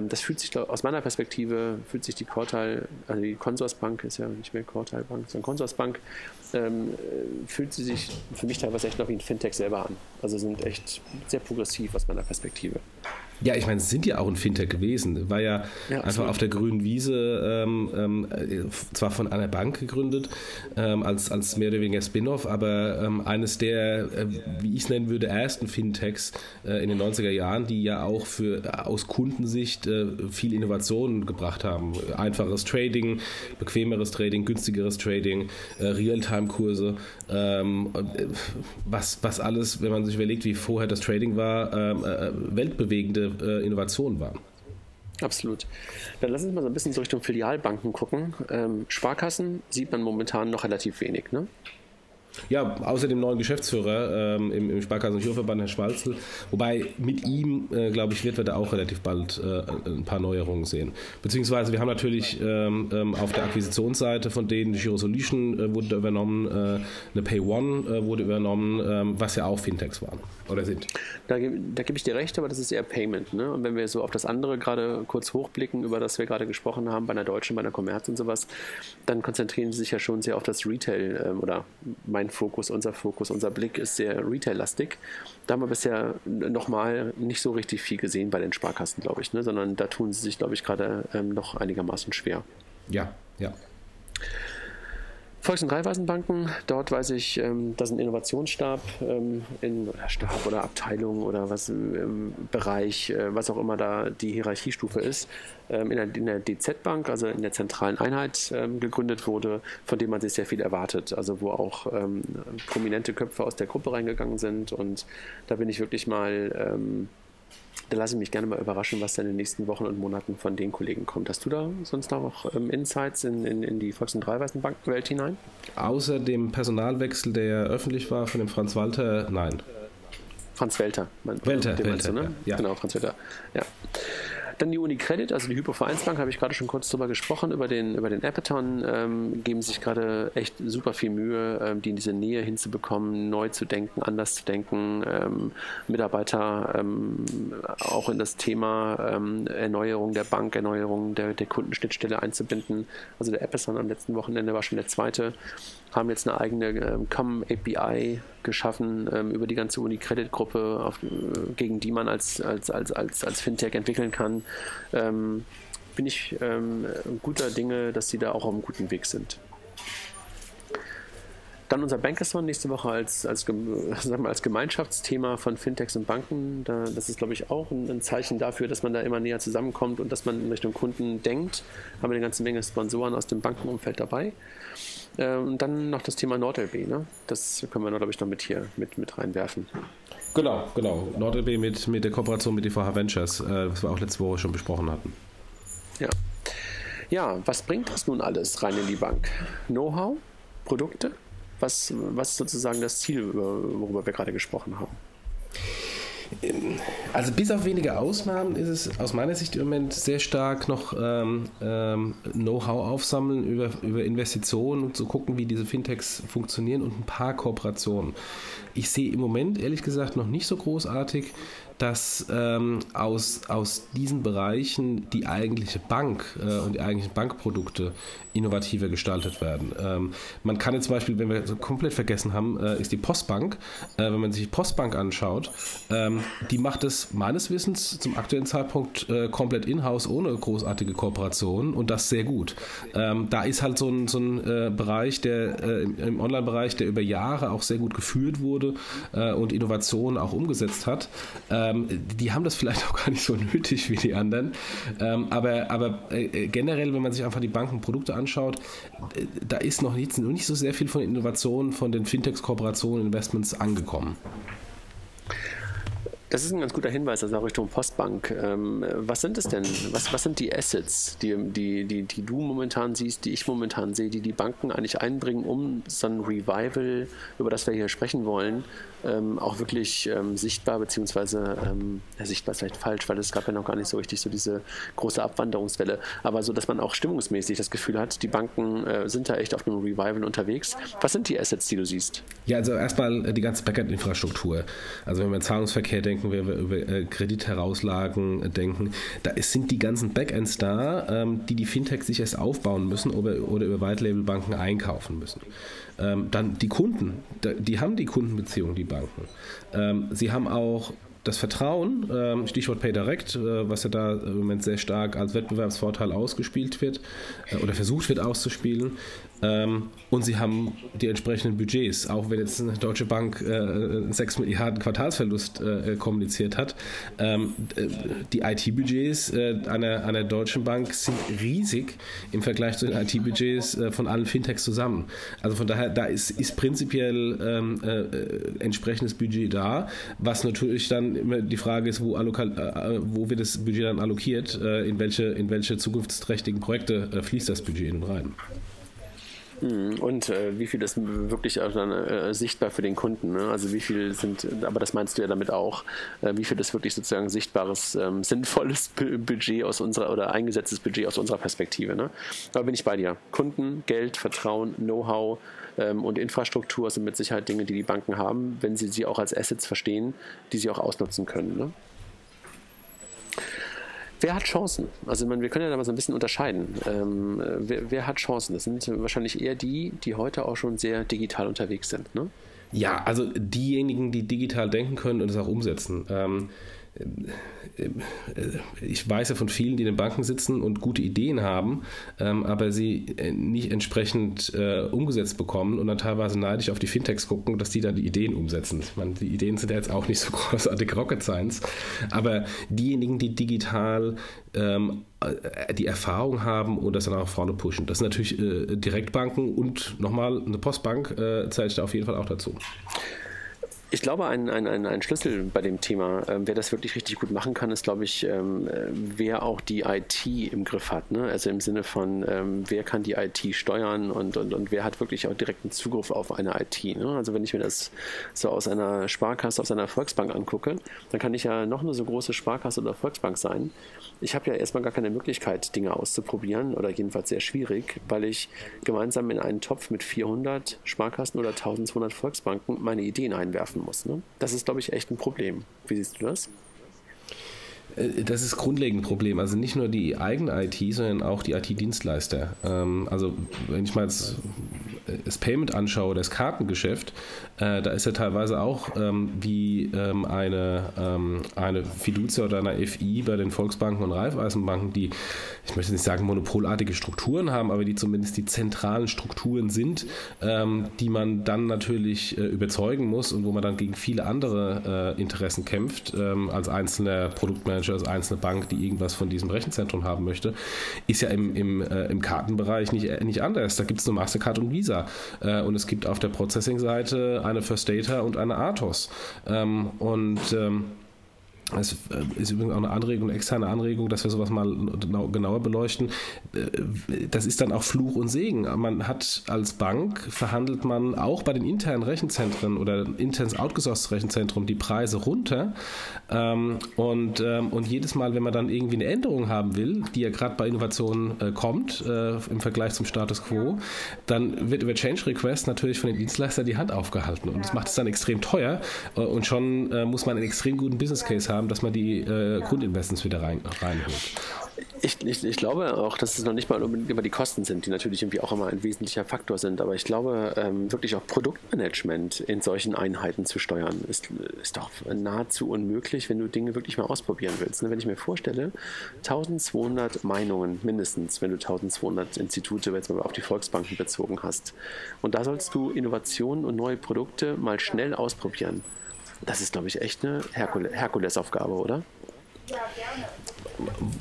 das fühlt sich aus meiner Perspektive, fühlt sich die Cortal, also die Consorsbank ist ja nicht mehr Cortal sondern Consorsbank, ähm, äh, fühlt sie sich für mich teilweise echt noch wie ein Fintech selber an. Also sind echt sehr progressiv aus meiner Perspektive. Ja, ich meine, es sind ja auch ein Fintech gewesen. War ja, ja einfach auf der grünen Wiese, ähm, ähm, zwar von einer Bank gegründet, ähm, als, als mehr oder weniger Spin-off, aber ähm, eines der, äh, wie ich es nennen würde, ersten Fintechs äh, in den 90er Jahren, die ja auch für aus Kundensicht äh, viel Innovationen gebracht haben. Einfaches Trading, bequemeres Trading, günstigeres Trading, äh, Realtime-Kurse, ähm, äh, was, was alles, wenn man sich überlegt, wie vorher das Trading war, ähm, äh, weltbewegende äh, Innovation waren. Absolut. Dann lass uns mal so ein bisschen so Richtung Filialbanken gucken. Ähm, Sparkassen sieht man momentan noch relativ wenig, ne? Ja, außer dem neuen Geschäftsführer ähm, im, im Sparkassen- und Schulverband, Herr Schwalzel. Wobei mit ihm, äh, glaube ich, wird wir da auch relativ bald äh, ein paar Neuerungen sehen. Beziehungsweise wir haben natürlich ähm, ähm, auf der Akquisitionsseite von denen, die Giro Solution äh, wurde übernommen, äh, eine Pay One äh, wurde übernommen, ähm, was ja auch Fintechs waren oder sind. Da, da gebe ich dir recht, aber das ist eher Payment. Ne? Und wenn wir so auf das andere gerade kurz hochblicken, über das wir gerade gesprochen haben, bei einer Deutschen, bei einer Commerz und sowas, dann konzentrieren sie sich ja schon sehr auf das Retail ähm, oder mein Fokus, unser Fokus, unser Blick ist sehr Retail-lastig. Da haben wir bisher nochmal nicht so richtig viel gesehen bei den Sparkassen, glaube ich, ne? sondern da tun sie sich, glaube ich, gerade ähm, noch einigermaßen schwer. Ja, ja. Volks- und Raiffeisenbanken, dort weiß ich, ähm, dass ein Innovationsstab ähm, in oder Stab oder Abteilung oder was im Bereich, äh, was auch immer da die Hierarchiestufe ist, ähm, in, der, in der DZ-Bank, also in der zentralen Einheit ähm, gegründet wurde, von dem man sich sehr viel erwartet. Also wo auch ähm, prominente Köpfe aus der Gruppe reingegangen sind und da bin ich wirklich mal da lasse ich mich gerne mal überraschen, was da in den nächsten Wochen und Monaten von den Kollegen kommt. Hast du da sonst noch ähm, Insights in, in, in die Volks- und Dreiweißenbankenwelt hinein? Außer dem Personalwechsel, der öffentlich war von dem Franz Walter, nein. Franz Welter. Mein, Welter, Welter, du, ne? ja. Genau, Franz Welter. Ja. Dann die Unicredit, also die Hypovereinsbank, habe ich gerade schon kurz drüber gesprochen, über den, über den Appeton, ähm, geben sich gerade echt super viel Mühe, ähm, die in diese Nähe hinzubekommen, neu zu denken, anders zu denken, ähm, Mitarbeiter ähm, auch in das Thema ähm, Erneuerung der Bank, Erneuerung der, der Kundenschnittstelle einzubinden. Also der Appeton am letzten Wochenende war schon der zweite haben jetzt eine eigene ähm, COM API geschaffen ähm, über die ganze Uni-Credit-Gruppe, äh, gegen die man als, als, als, als, als Fintech entwickeln kann. Ähm, bin ich ähm, guter Dinge, dass sie da auch auf einem guten Weg sind. Dann unser Bankathon nächste Woche als, als, wir, [LAUGHS] als Gemeinschaftsthema von Fintechs und Banken. Da, das ist, glaube ich, auch ein, ein, Zeichen dafür, dass man da immer näher zusammenkommt und dass man in Richtung Kunden denkt. Haben wir eine ganze Menge Sponsoren aus dem Bankenumfeld dabei. Äh, und dann noch das Thema NordLB. Ne? Das können wir, glaube ich, noch mit hier mit, mit reinwerfen. Genau, genau. NordLB mit, mit der Kooperation mit DVH Ventures, äh, was wir auch letzte Woche schon besprochen hatten. Ja. Ja, was bringt das nun alles rein in die Bank? Know-how? Produkte? Was, was ist sozusagen das Ziel, worüber wir gerade gesprochen haben? Also bis auf wenige Ausnahmen ist es aus meiner Sicht im Moment sehr stark noch ähm, ähm, Know-how aufsammeln über, über Investitionen und zu gucken, wie diese Fintechs funktionieren und ein paar Kooperationen. Ich sehe im Moment ehrlich gesagt noch nicht so großartig dass ähm, aus, aus diesen Bereichen die eigentliche Bank äh, und die eigentlichen Bankprodukte innovativer gestaltet werden. Ähm, man kann jetzt zum Beispiel, wenn wir so komplett vergessen haben, äh, ist die Postbank. Äh, wenn man sich die Postbank anschaut, ähm, die macht es meines Wissens zum aktuellen Zeitpunkt äh, komplett in-house ohne großartige Kooperation und das sehr gut. Ähm, da ist halt so ein, so ein äh, Bereich, der äh, im, im Online-Bereich, der über Jahre auch sehr gut geführt wurde und Innovationen auch umgesetzt hat. Ähm, die haben das vielleicht [LAUGHS] auch gar nicht so nötig wie die anderen. Ähm, aber aber äh, generell, wenn man sich einfach die Bankenprodukte anschaut, äh, da ist noch nicht, noch nicht so sehr viel von Innovationen, von den Fintechs, Kooperationen, Investments angekommen. Das ist ein ganz guter Hinweis, also auch Richtung Postbank. Ähm, was sind es denn? Was, was sind die Assets, die, die, die, die du momentan siehst, die ich momentan sehe, die die Banken eigentlich einbringen, um so ein Revival, über das wir hier sprechen wollen, ähm, auch wirklich ähm, sichtbar, beziehungsweise ähm, sichtbar ist vielleicht falsch, weil es gab ja noch gar nicht so richtig so diese große Abwanderungswelle, aber so, dass man auch stimmungsmäßig das Gefühl hat, die Banken äh, sind da echt auf einem Revival unterwegs. Was sind die Assets, die du siehst? Ja, also erstmal die ganze Backend-Infrastruktur. Also wenn wir Zahlungsverkehr denken, wenn wir über äh, Kreditherauslagen denken, da sind die ganzen Backends da, ähm, die die Fintechs sich erst aufbauen müssen oder, oder über White-Label-Banken einkaufen müssen. Ähm, dann die Kunden, die haben die Kundenbeziehung, die Banken. Ähm, sie haben auch das Vertrauen, ähm, Stichwort PayDirect, äh, was ja da im Moment sehr stark als Wettbewerbsvorteil ausgespielt wird äh, oder versucht wird auszuspielen, ähm, und sie haben die entsprechenden Budgets, auch wenn jetzt eine Deutsche Bank äh, einen 6 Milliarden Quartalsverlust äh, kommuniziert hat. Ähm, die IT-Budgets äh, einer, einer deutschen Bank sind riesig im Vergleich zu den IT-Budgets äh, von allen Fintechs zusammen. Also von daher, da ist, ist prinzipiell ähm, äh, entsprechendes Budget da, was natürlich dann immer die Frage ist, wo, äh, wo wird das Budget dann allokiert, äh, in, welche, in welche zukunftsträchtigen Projekte äh, fließt das Budget rein. Mhm. Und äh, wie viel ist wirklich äh, sichtbar für den Kunden? Ne? Also wie viel sind, aber das meinst du ja damit auch, äh, wie viel ist wirklich sozusagen sichtbares, ähm, sinnvolles [LAUGHS] Budget aus unserer oder eingesetztes Budget aus unserer Perspektive? Ne? Da bin ich bei dir. Kunden, Geld, Vertrauen, Know-how ähm, und Infrastruktur sind mit Sicherheit Dinge, die die Banken haben, wenn sie sie auch als Assets verstehen, die sie auch ausnutzen können. Ne? Wer hat Chancen? Also man, wir können ja da mal so ein bisschen unterscheiden. Ähm, wer, wer, hat Chancen? Das sind wahrscheinlich eher die, die heute auch schon sehr digital unterwegs sind. Ne? Ja, also diejenigen, die digital denken können und es auch umsetzen. Ähm, ich weiß ja von vielen, die in den Banken sitzen und gute Ideen haben, ähm, aber sie äh, nicht entsprechend äh, umgesetzt bekommen und dann teilweise neidisch auf die Fintechs gucken, dass die dann die Ideen umsetzen. Ich meine, die Ideen sind ja jetzt auch nicht so [LAUGHS] großartig Rocket Science, aber diejenigen, die digital ähm, äh, die Erfahrung haben und das dann auch vorne pushen. Das sind natürlich Direktbanken und nochmal eine Postbank zählt da auf jeden Fall auch dazu. Ich glaube, ein, ein, ein, ein Schlüssel bei dem Thema, ähm, wer das wirklich richtig gut machen kann, ist, glaube ich, ähm, äh, wer auch die IT im Griff hat. Ne? Also im Sinne von, ähm, wer kann die IT steuern und, und, und wer hat wirklich auch direkten Zugriff auf eine IT. Ne? Also wenn ich mir das so aus einer Sparkasse, aus einer Volksbank angucke, dann kann ich ja noch eine so große Sparkasse oder Volksbank sein. Ich habe ja erstmal gar keine Möglichkeit, Dinge auszuprobieren oder jedenfalls sehr schwierig, weil ich gemeinsam in einen Topf mit 400 Sparkassen oder 1200 Volksbanken meine Ideen einwerfen muss. Ne? Das ist, glaube ich, echt ein Problem. Wie siehst du das? Äh, das ist grundlegend ein Problem. Also nicht nur die eigene IT, sondern auch die IT-Dienstleister. Ähm, also wenn ich mal jetzt das Payment anschaue, das Kartengeschäft, äh, da ist ja teilweise auch ähm, wie ähm, eine, eine Fiducia oder eine FI bei den Volksbanken und Raiffeisenbanken, die, ich möchte nicht sagen monopolartige Strukturen haben, aber die zumindest die zentralen Strukturen sind, die man dann natürlich äh, überzeugen muss und wo man dann gegen viele andere äh, Interessen kämpft, als einzelner Produktmanager, als einzelne Bank, die irgendwas von diesem Rechenzentrum haben möchte, ist ja im, im, äh, im Kartenbereich nicht, äh, nicht anders. Da gibt es nur Mastercard und Visa. Äh, und es gibt auf der Processing-Seite eine First Data und eine Athos. Ähm, und ähm, es äh, ist übrigens auch eine Anregung, eine externe Anregung, dass wir sowas mal genauer beleuchten. Äh, das ist dann auch Fluch und Segen. Man hat als Bank verhandelt man auch bei den internen Rechenzentren oder internes outgesourced Rechenzentrum die Preise runter. Ähm, und, ähm, und jedes Mal, wenn man dann irgendwie eine Änderung haben will, die ja gerade bei Innovationen äh, kommt im Vergleich zum Status quo, dann wird über Change Request natürlich von den Dienstleistern die Hand aufgehalten. Und das macht es dann extrem teuer. Und schon muss man einen extrem guten Business Case haben haben, dass man die äh, Grundinvestments wieder rein, reinholt. Ich, ich, ich, glaube auch, dass es noch nicht mal unbedingt immer die Kosten sind, die natürlich irgendwie auch immer ein wesentlicher Faktor sind. Aber ich glaube, ähm, wirklich auch Produktmanagement in solchen Einheiten zu steuern, ist, ist doch nahezu unmöglich, wenn du Dinge wirklich mal ausprobieren willst. Ne? Wenn ich mir vorstelle, 1200 Meinungen mindestens, wenn du 1200 Institute jetzt mal auf die Volksbanken bezogen hast. Und da sollst du Innovationen und neue Produkte mal schnell ausprobieren. Das ist, glaube ich, echt eine Herkul Herkulesaufgabe, oder?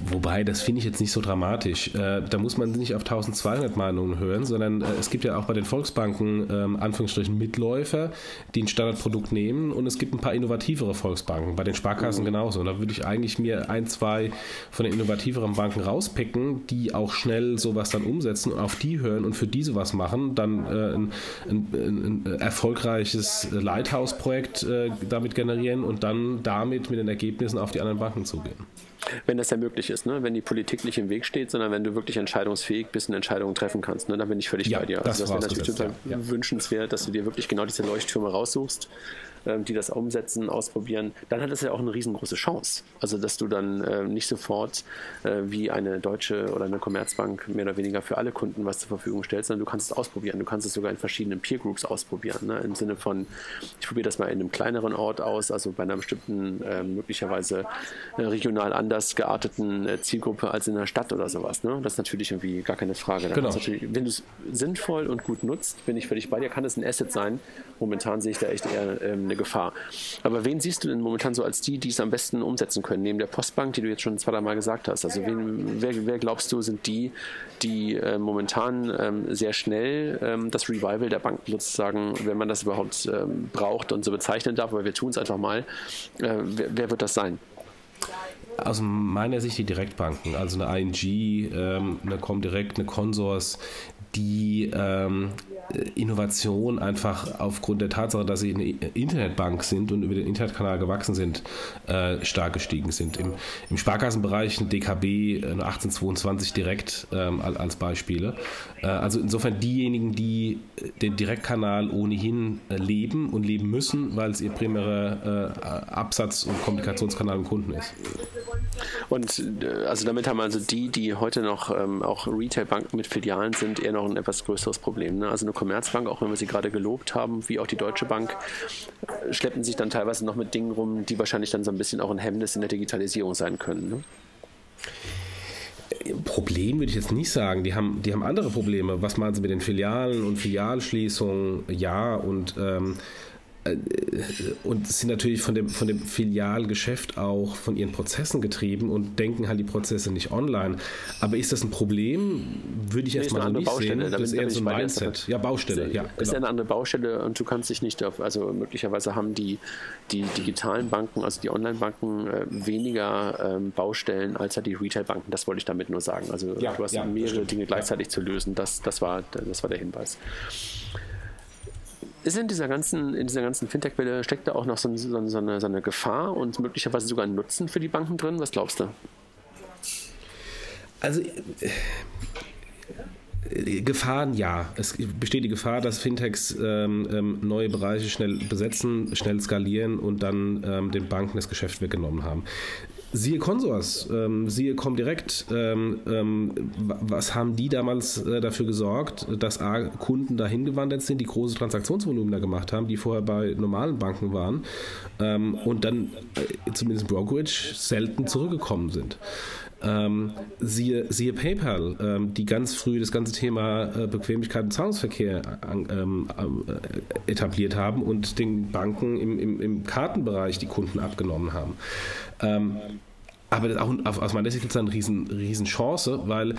Wobei, das finde ich jetzt nicht so dramatisch. Äh, da muss man nicht auf 1200 Meinungen hören, sondern äh, es gibt ja auch bei den Volksbanken ähm, Anführungsstrichen Mitläufer, die ein Standardprodukt nehmen und es gibt ein paar innovativere Volksbanken, bei den Sparkassen mhm. genauso. Und da würde ich eigentlich mir ein, zwei von den innovativeren Banken rauspicken, die auch schnell sowas dann umsetzen und auf die hören und für die sowas machen, dann äh, ein, ein, ein, erfolgreiches Lighthouse-Projekt äh, damit generieren und dann damit mit den Ergebnissen auf die anderen Banken zugehen. Wenn das ja möglich ist, ne? wenn die Politik nicht im Weg steht, sondern wenn du wirklich entscheidungsfähig bist und Entscheidungen treffen kannst, ne? dann bin ich völlig ja, bei dir. Also das, das wäre natürlich total ja. wünschenswert, dass du dir wirklich genau diese Leuchttürme raussuchst die das umsetzen, ausprobieren, dann hat es ja auch eine riesengroße Chance. Also, dass du dann äh, nicht sofort äh, wie eine deutsche oder eine Commerzbank mehr oder weniger für alle Kunden was zur Verfügung stellst, sondern du kannst es ausprobieren. Du kannst es sogar in verschiedenen Peer Groups ausprobieren. Ne? Im Sinne von, ich probiere das mal in einem kleineren Ort aus, also bei einer bestimmten, äh, möglicherweise äh, regional anders gearteten äh, Zielgruppe als in der Stadt oder sowas. Ne? Das ist natürlich irgendwie gar keine Frage. Genau. wenn du es sinnvoll und gut nutzt, bin ich völlig bei dir, kann es ein Asset sein. Momentan sehe ich da echt eher ähm, eine Gefahr. Aber wen siehst du denn momentan so als die, die es am besten umsetzen können? Neben der Postbank, die du jetzt schon zwei, drei Mal gesagt hast. Also wen, wer, wer glaubst du, sind die, die äh, momentan ähm, sehr schnell ähm, das Revival der Banken sozusagen, wenn man das überhaupt ähm, braucht und so bezeichnen darf, aber wir tun es einfach mal. Äh, wer, wer wird das sein? Aus meiner Sicht die Direktbanken, also eine ING, ähm, eine Comdirect, eine Consors, die ähm, Innovation einfach aufgrund der Tatsache, dass sie eine Internetbank sind und über den Internetkanal gewachsen sind, äh, stark gestiegen sind. Im, im Sparkassenbereich ein DKB, eine 1822 direkt ähm, als Beispiele. Äh, also insofern diejenigen, die den Direktkanal ohnehin äh, leben und leben müssen, weil es ihr primärer äh, Absatz- und Kommunikationskanal im Kunden ist. Und äh, also damit haben also die, die heute noch ähm, auch Retailbanken mit Filialen sind, eher noch ein etwas größeres Problem. Ne? Also eine Commerzbank, auch wenn wir sie gerade gelobt haben, wie auch die Deutsche Bank, äh, schleppen sich dann teilweise noch mit Dingen rum, die wahrscheinlich dann so ein bisschen auch ein Hemmnis in der Digitalisierung sein können. Ne? Problem würde ich jetzt nicht sagen. Die haben, die haben andere Probleme. Was meinen Sie mit den Filialen und Filialschließungen? Ja, und ähm, äh, und sind natürlich von dem, von dem Filialgeschäft auch von ihren Prozessen getrieben und denken halt die Prozesse nicht online. Aber ist das ein Problem? Würde ich nee, erstmal nicht Baustelle. sehen. Das ist eher so ein Mindset. Ja, Baustelle. Ist, ja, genau. ist eine andere Baustelle und du kannst dich nicht auf, also möglicherweise haben die, die digitalen Banken, also die Online-Banken, äh, weniger ähm, Baustellen als halt die Retail-Banken. Das wollte ich damit nur sagen. Also ja, du hast ja, mehrere Dinge gleichzeitig zu lösen. Das, das, war, das war der Hinweis. Ist in dieser ganzen, in dieser ganzen Fintech-Welle steckt da auch noch so, so, so, eine, so eine Gefahr und möglicherweise sogar ein Nutzen für die Banken drin? Was glaubst du? Also äh, Gefahren, ja. Es besteht die Gefahr, dass Fintechs ähm, ähm, neue Bereiche schnell besetzen, schnell skalieren und dann ähm, den Banken das Geschäft weggenommen haben. Siehe Consors, ähm, siehe Comdirect, ähm, ähm, was haben die damals äh, dafür gesorgt, dass A, Kunden dahin gewandert sind, die große Transaktionsvolumen da gemacht haben, die vorher bei normalen Banken waren ähm, und dann äh, zumindest Brokerage selten zurückgekommen sind. Ähm, siehe, siehe PayPal, ähm, die ganz früh das ganze Thema äh, Bequemlichkeit und Zahlungsverkehr ähm, äh, etabliert haben und den Banken im, im, im Kartenbereich die Kunden abgenommen haben. Ähm, aber auch aus meiner Sicht ist das eine riesen, riesen weil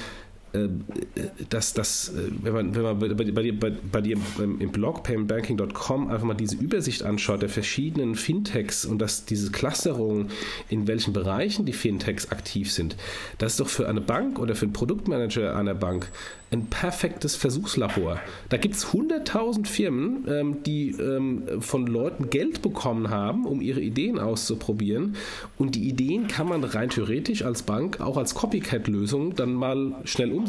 dass das, äh, wenn man, wenn man bei, bei, bei, bei dir im Blog paymentbanking.com einfach mal diese Übersicht anschaut der verschiedenen Fintechs und dass diese Clusterung, in welchen Bereichen die Fintechs aktiv sind, das ist doch für eine Bank oder für einen Produktmanager einer Bank ein perfektes Versuchslabor. Da gibt es 100.000 Firmen, ähm, die ähm, von Leuten Geld bekommen haben, um ihre Ideen auszuprobieren. Und die Ideen kann man rein theoretisch als Bank auch als Copycat-Lösung dann mal schnell umsetzen,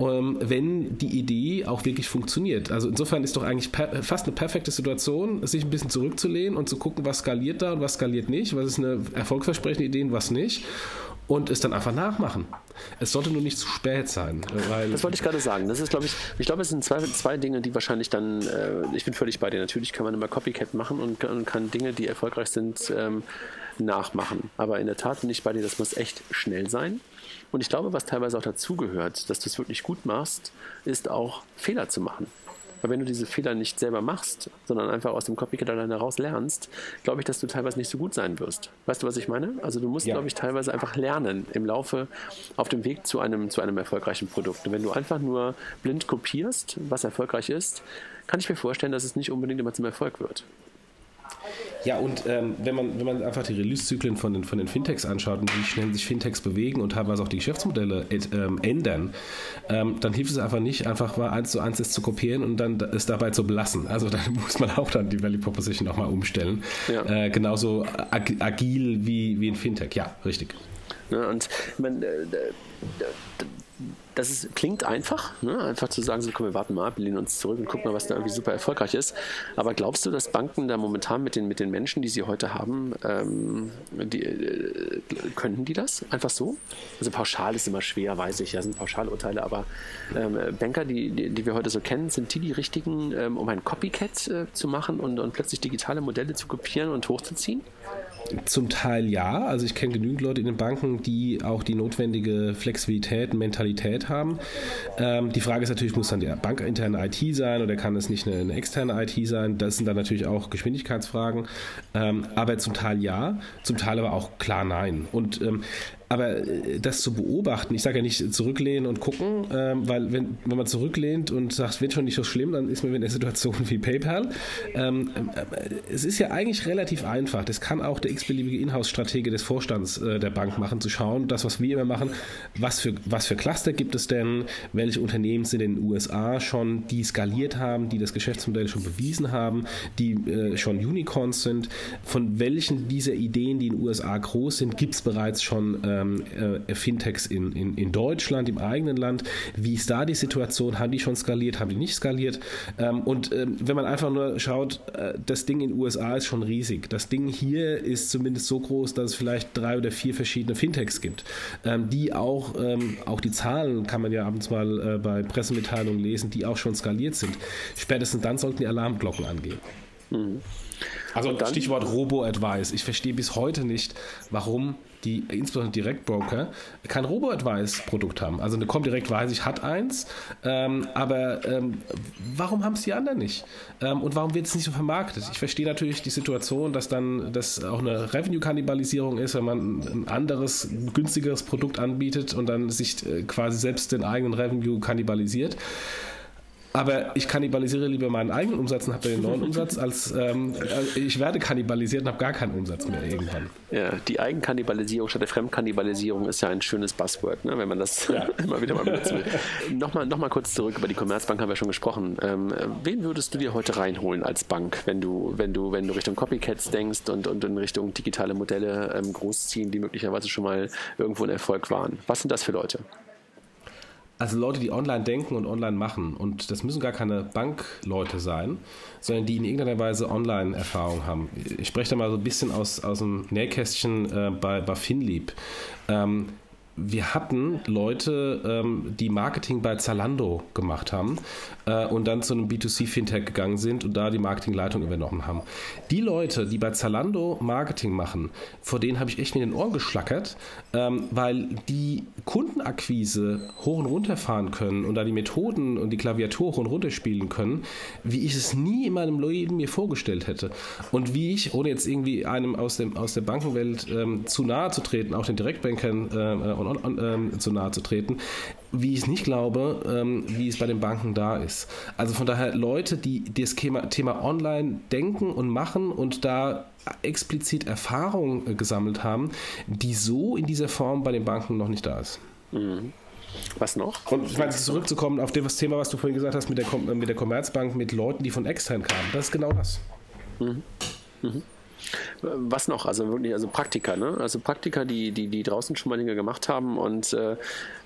ähm, wenn die Idee auch wirklich funktioniert. Also insofern ist doch eigentlich fast eine perfekte Situation, sich ein bisschen zurückzulehnen und zu gucken, was skaliert da und was skaliert nicht, was ist eine erfolgsversprechende Idee und was nicht und es dann einfach nachmachen. Es sollte nur nicht zu spät sein. Weil das wollte ich gerade sagen. Das ist, glaube ich, ich glaube, es sind zwei, zwei Dinge, die wahrscheinlich dann, äh, ich bin völlig bei dir. Natürlich kann man immer Copycat machen und, und kann Dinge, die erfolgreich sind, ähm, nachmachen. Aber in der Tat bin ich bei dir, das muss echt schnell sein. Und ich glaube, was teilweise auch dazugehört, dass du es wirklich gut machst, ist auch Fehler zu machen. Weil wenn du diese Fehler nicht selber machst, sondern einfach aus dem Copycat alleine heraus lernst, glaube ich, dass du teilweise nicht so gut sein wirst. Weißt du, was ich meine? Also du musst, ja. glaube ich, teilweise einfach lernen im Laufe, auf dem Weg zu einem, zu einem erfolgreichen Produkt. Und wenn du einfach nur blind kopierst, was erfolgreich ist, kann ich mir vorstellen, dass es nicht unbedingt immer zum Erfolg wird. Ja, und ähm, wenn, man, wenn man einfach die Release-Zyklen von den, von den Fintechs anschaut und wie schnell sich Fintechs bewegen und teilweise auch die Geschäftsmodelle ähm, ändern, ähm, dann hilft es einfach nicht, einfach mal eins zu eins es zu kopieren und dann es dabei zu belassen. Also da [LAUGHS] muss man auch dann die Value Proposition auch mal umstellen. Ja. Äh, genauso ag agil wie, wie ein Fintech. Ja, richtig. Ja, und man, äh, das ist, klingt einfach, ne? einfach zu sagen, so komm, wir warten mal ab, lehnen uns zurück und gucken mal, was da irgendwie super erfolgreich ist. Aber glaubst du, dass Banken da momentan mit den, mit den Menschen, die sie heute haben, ähm, die, äh, könnten die das einfach so? Also pauschal ist immer schwer, weiß ich, ja, sind Pauschalurteile, aber ähm, Banker, die, die, die, wir heute so kennen, sind die die richtigen, ähm, um ein Copycat äh, zu machen und, und plötzlich digitale Modelle zu kopieren und hochzuziehen? zum Teil ja. Also ich kenne genügend Leute in den Banken, die auch die notwendige Flexibilität und Haben. Ähm, die Frage ist natürlich, muss dann der bankinterne IT sein oder kann es nicht eine, eine externe IT sein? Das sind dann natürlich auch Geschwindigkeitsfragen. Ähm, aber zum Teil ja, zum Teil aber auch klar nein. Und ähm, aber äh, das zu beobachten, ich sage ja nicht zurücklehnen und gucken, ähm, weil wenn, wenn man zurücklehnt und sagt, wird schon nicht so schlimm, dann ist man in der Situation wie PayPal. Ähm, äh, es ist ja eigentlich relativ einfach. Das kann auch der x-beliebige Inhouse-Stratege des Vorstands äh, der Bank machen, zu schauen, das, was wir immer machen, was für, was für Cluster gibt es denn, welche Unternehmen sind in den USA schon, die skaliert haben, die das Geschäftsmodell schon bewiesen haben, die äh, schon Unicorns sind, von welchen dieser Ideen, die in den USA groß sind, gibt es bereits schon äh, ähm, äh, Fintechs in, in, in Deutschland, im eigenen Land. Wie ist da die Situation? Haben die schon skaliert? Haben die nicht skaliert? Ähm, und ähm, wenn man einfach nur schaut, äh, das Ding in den USA ist schon riesig. Das Ding hier ist zumindest so groß, dass es vielleicht drei oder vier verschiedene Fintechs gibt, ähm, die auch, ähm, auch die Zahlen kann man ja abends mal äh, bei Pressemitteilungen lesen, die auch schon skaliert sind. Spätestens dann sollten die Alarmglocken angehen. Mhm. Also dann, Stichwort Robo-Advice. Ich verstehe bis heute nicht, warum die insbesondere Direktbroker kein Robo-Advice-Produkt haben. Also eine Comdirect weiß ich, hat eins, ähm, aber ähm, warum haben es die anderen nicht? Ähm, und warum wird es nicht so vermarktet? Ich verstehe natürlich die Situation, dass dann das auch eine Revenue-Kannibalisierung ist, wenn man ein anderes, günstigeres Produkt anbietet und dann sich äh, quasi selbst den eigenen Revenue kannibalisiert. Aber ich kannibalisiere lieber meinen eigenen Umsatz und habe den neuen Umsatz, als ähm, äh, ich werde kannibalisiert und habe gar keinen Umsatz mehr irgendwann. Ja, die Eigenkannibalisierung statt der Fremdkannibalisierung ist ja ein schönes Buzzword, ne, wenn man das ja. [LAUGHS] immer wieder mal benutzen will. Nochmal noch mal kurz zurück, über die Commerzbank haben wir schon gesprochen. Ähm, wen würdest du dir heute reinholen als Bank, wenn du, wenn du, wenn du Richtung Copycats denkst und, und in Richtung digitale Modelle ähm, großziehen, die möglicherweise schon mal irgendwo ein Erfolg waren? Was sind das für Leute? Also Leute, die online denken und online machen. Und das müssen gar keine Bankleute sein, sondern die in irgendeiner Weise Online-Erfahrung haben. Ich spreche da mal so ein bisschen aus, aus dem Nähkästchen äh, bei, bei Finlieb. Ähm, wir hatten Leute, ähm, die Marketing bei Zalando gemacht haben äh, und dann zu einem B2C-Fintech gegangen sind und da die Marketingleitung übernommen haben. Die Leute, die bei Zalando Marketing machen, vor denen habe ich echt mit den Ohren geschlackert, ähm, weil die Kundenakquise hoch und runter fahren können und da die Methoden und die Klaviatur hoch und runter spielen können, wie ich es nie in meinem Leben mir vorgestellt hätte. Und wie ich, ohne jetzt irgendwie einem aus, dem, aus der Bankenwelt ähm, zu nahe zu treten, auch den Direktbankern äh, und on, ähm, zu nahe zu treten, wie ich es nicht glaube, ähm, wie es bei den Banken da ist. Also von daher Leute, die das Thema, Thema Online denken und machen und da explizit Erfahrung äh, gesammelt haben, die so in dieser Form bei den Banken noch nicht da ist. Mhm. Was noch? Und ich meine, zurückzukommen auf das Thema, was du vorhin gesagt hast mit der, mit der Commerzbank, mit Leuten, die von extern kamen. Das ist genau das. Mhm. Mhm. Was noch? Also wirklich, also Praktiker, ne? Also Praktiker, die, die, die draußen schon mal Dinge gemacht haben und äh,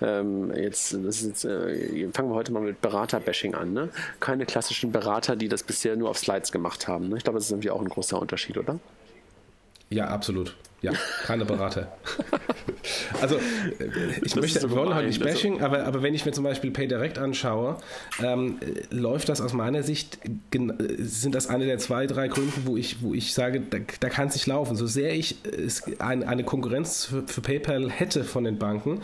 ähm, jetzt, das ist jetzt äh, fangen wir heute mal mit Berater-Bashing an, ne? Keine klassischen Berater, die das bisher nur auf Slides gemacht haben. Ne? Ich glaube, das ist irgendwie auch ein großer Unterschied, oder? Ja, absolut. Ja, keine Berater. [LAUGHS] also, äh, ich das möchte, wir wollen heute nicht Bashing, aber, aber wenn ich mir zum Beispiel PayDirect anschaue, ähm, läuft das aus meiner Sicht, sind das eine der zwei, drei Gründe, wo ich, wo ich sage, da, da kann es nicht laufen. So sehr ich ein, eine Konkurrenz für, für PayPal hätte von den Banken,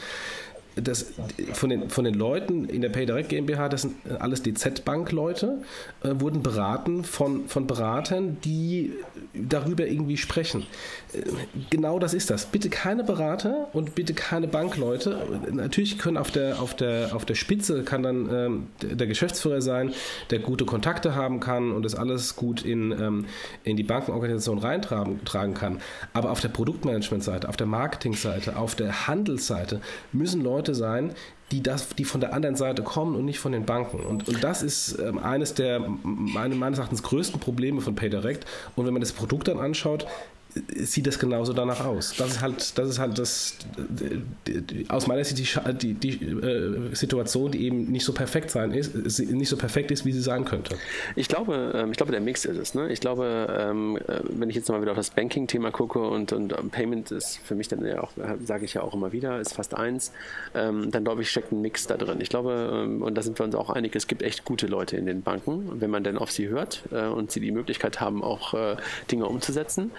das, von, den, von den Leuten in der PayDirect GmbH, das sind alles DZ-Bank-Leute, äh, wurden beraten von, von Beratern, die darüber irgendwie sprechen. Äh, genau das ist das. Bitte keine Berater und bitte keine Bankleute. Natürlich können auf der, auf der, auf der Spitze kann dann ähm, der Geschäftsführer sein, der gute Kontakte haben kann und das alles gut in, ähm, in die Bankenorganisation reintragen tragen kann. Aber auf der Produktmanagement-Seite, auf der Marketing-Seite, auf der Handelsseite müssen Leute Leute sein, die, das, die von der anderen Seite kommen und nicht von den Banken. Und, und das ist ähm, eines der meines Erachtens größten Probleme von PayDirect. Und wenn man das Produkt dann anschaut, sieht das genauso danach aus. Das ist halt, das ist halt das aus meiner Sicht die, die, äh, Situation, die eben nicht so perfekt sein ist, nicht so perfekt ist, wie sie sein könnte. Ich glaube, ähm, ich glaube, der Mix ist es. Ne? Ich glaube, ähm, äh, wenn ich jetzt mal wieder auf das Banking-Thema gucke und, und Payment ist für mich dann ja auch, sage ich ja auch immer wieder, ist fast eins, ähm, dann glaube ich, steckt ein Mix da drin. Ich glaube, und da sind wir uns auch einig, es gibt echt gute Leute in den Banken, wenn man denn auf sie hört äh, und sie die Möglichkeit haben, auch Dinge umzusetzen.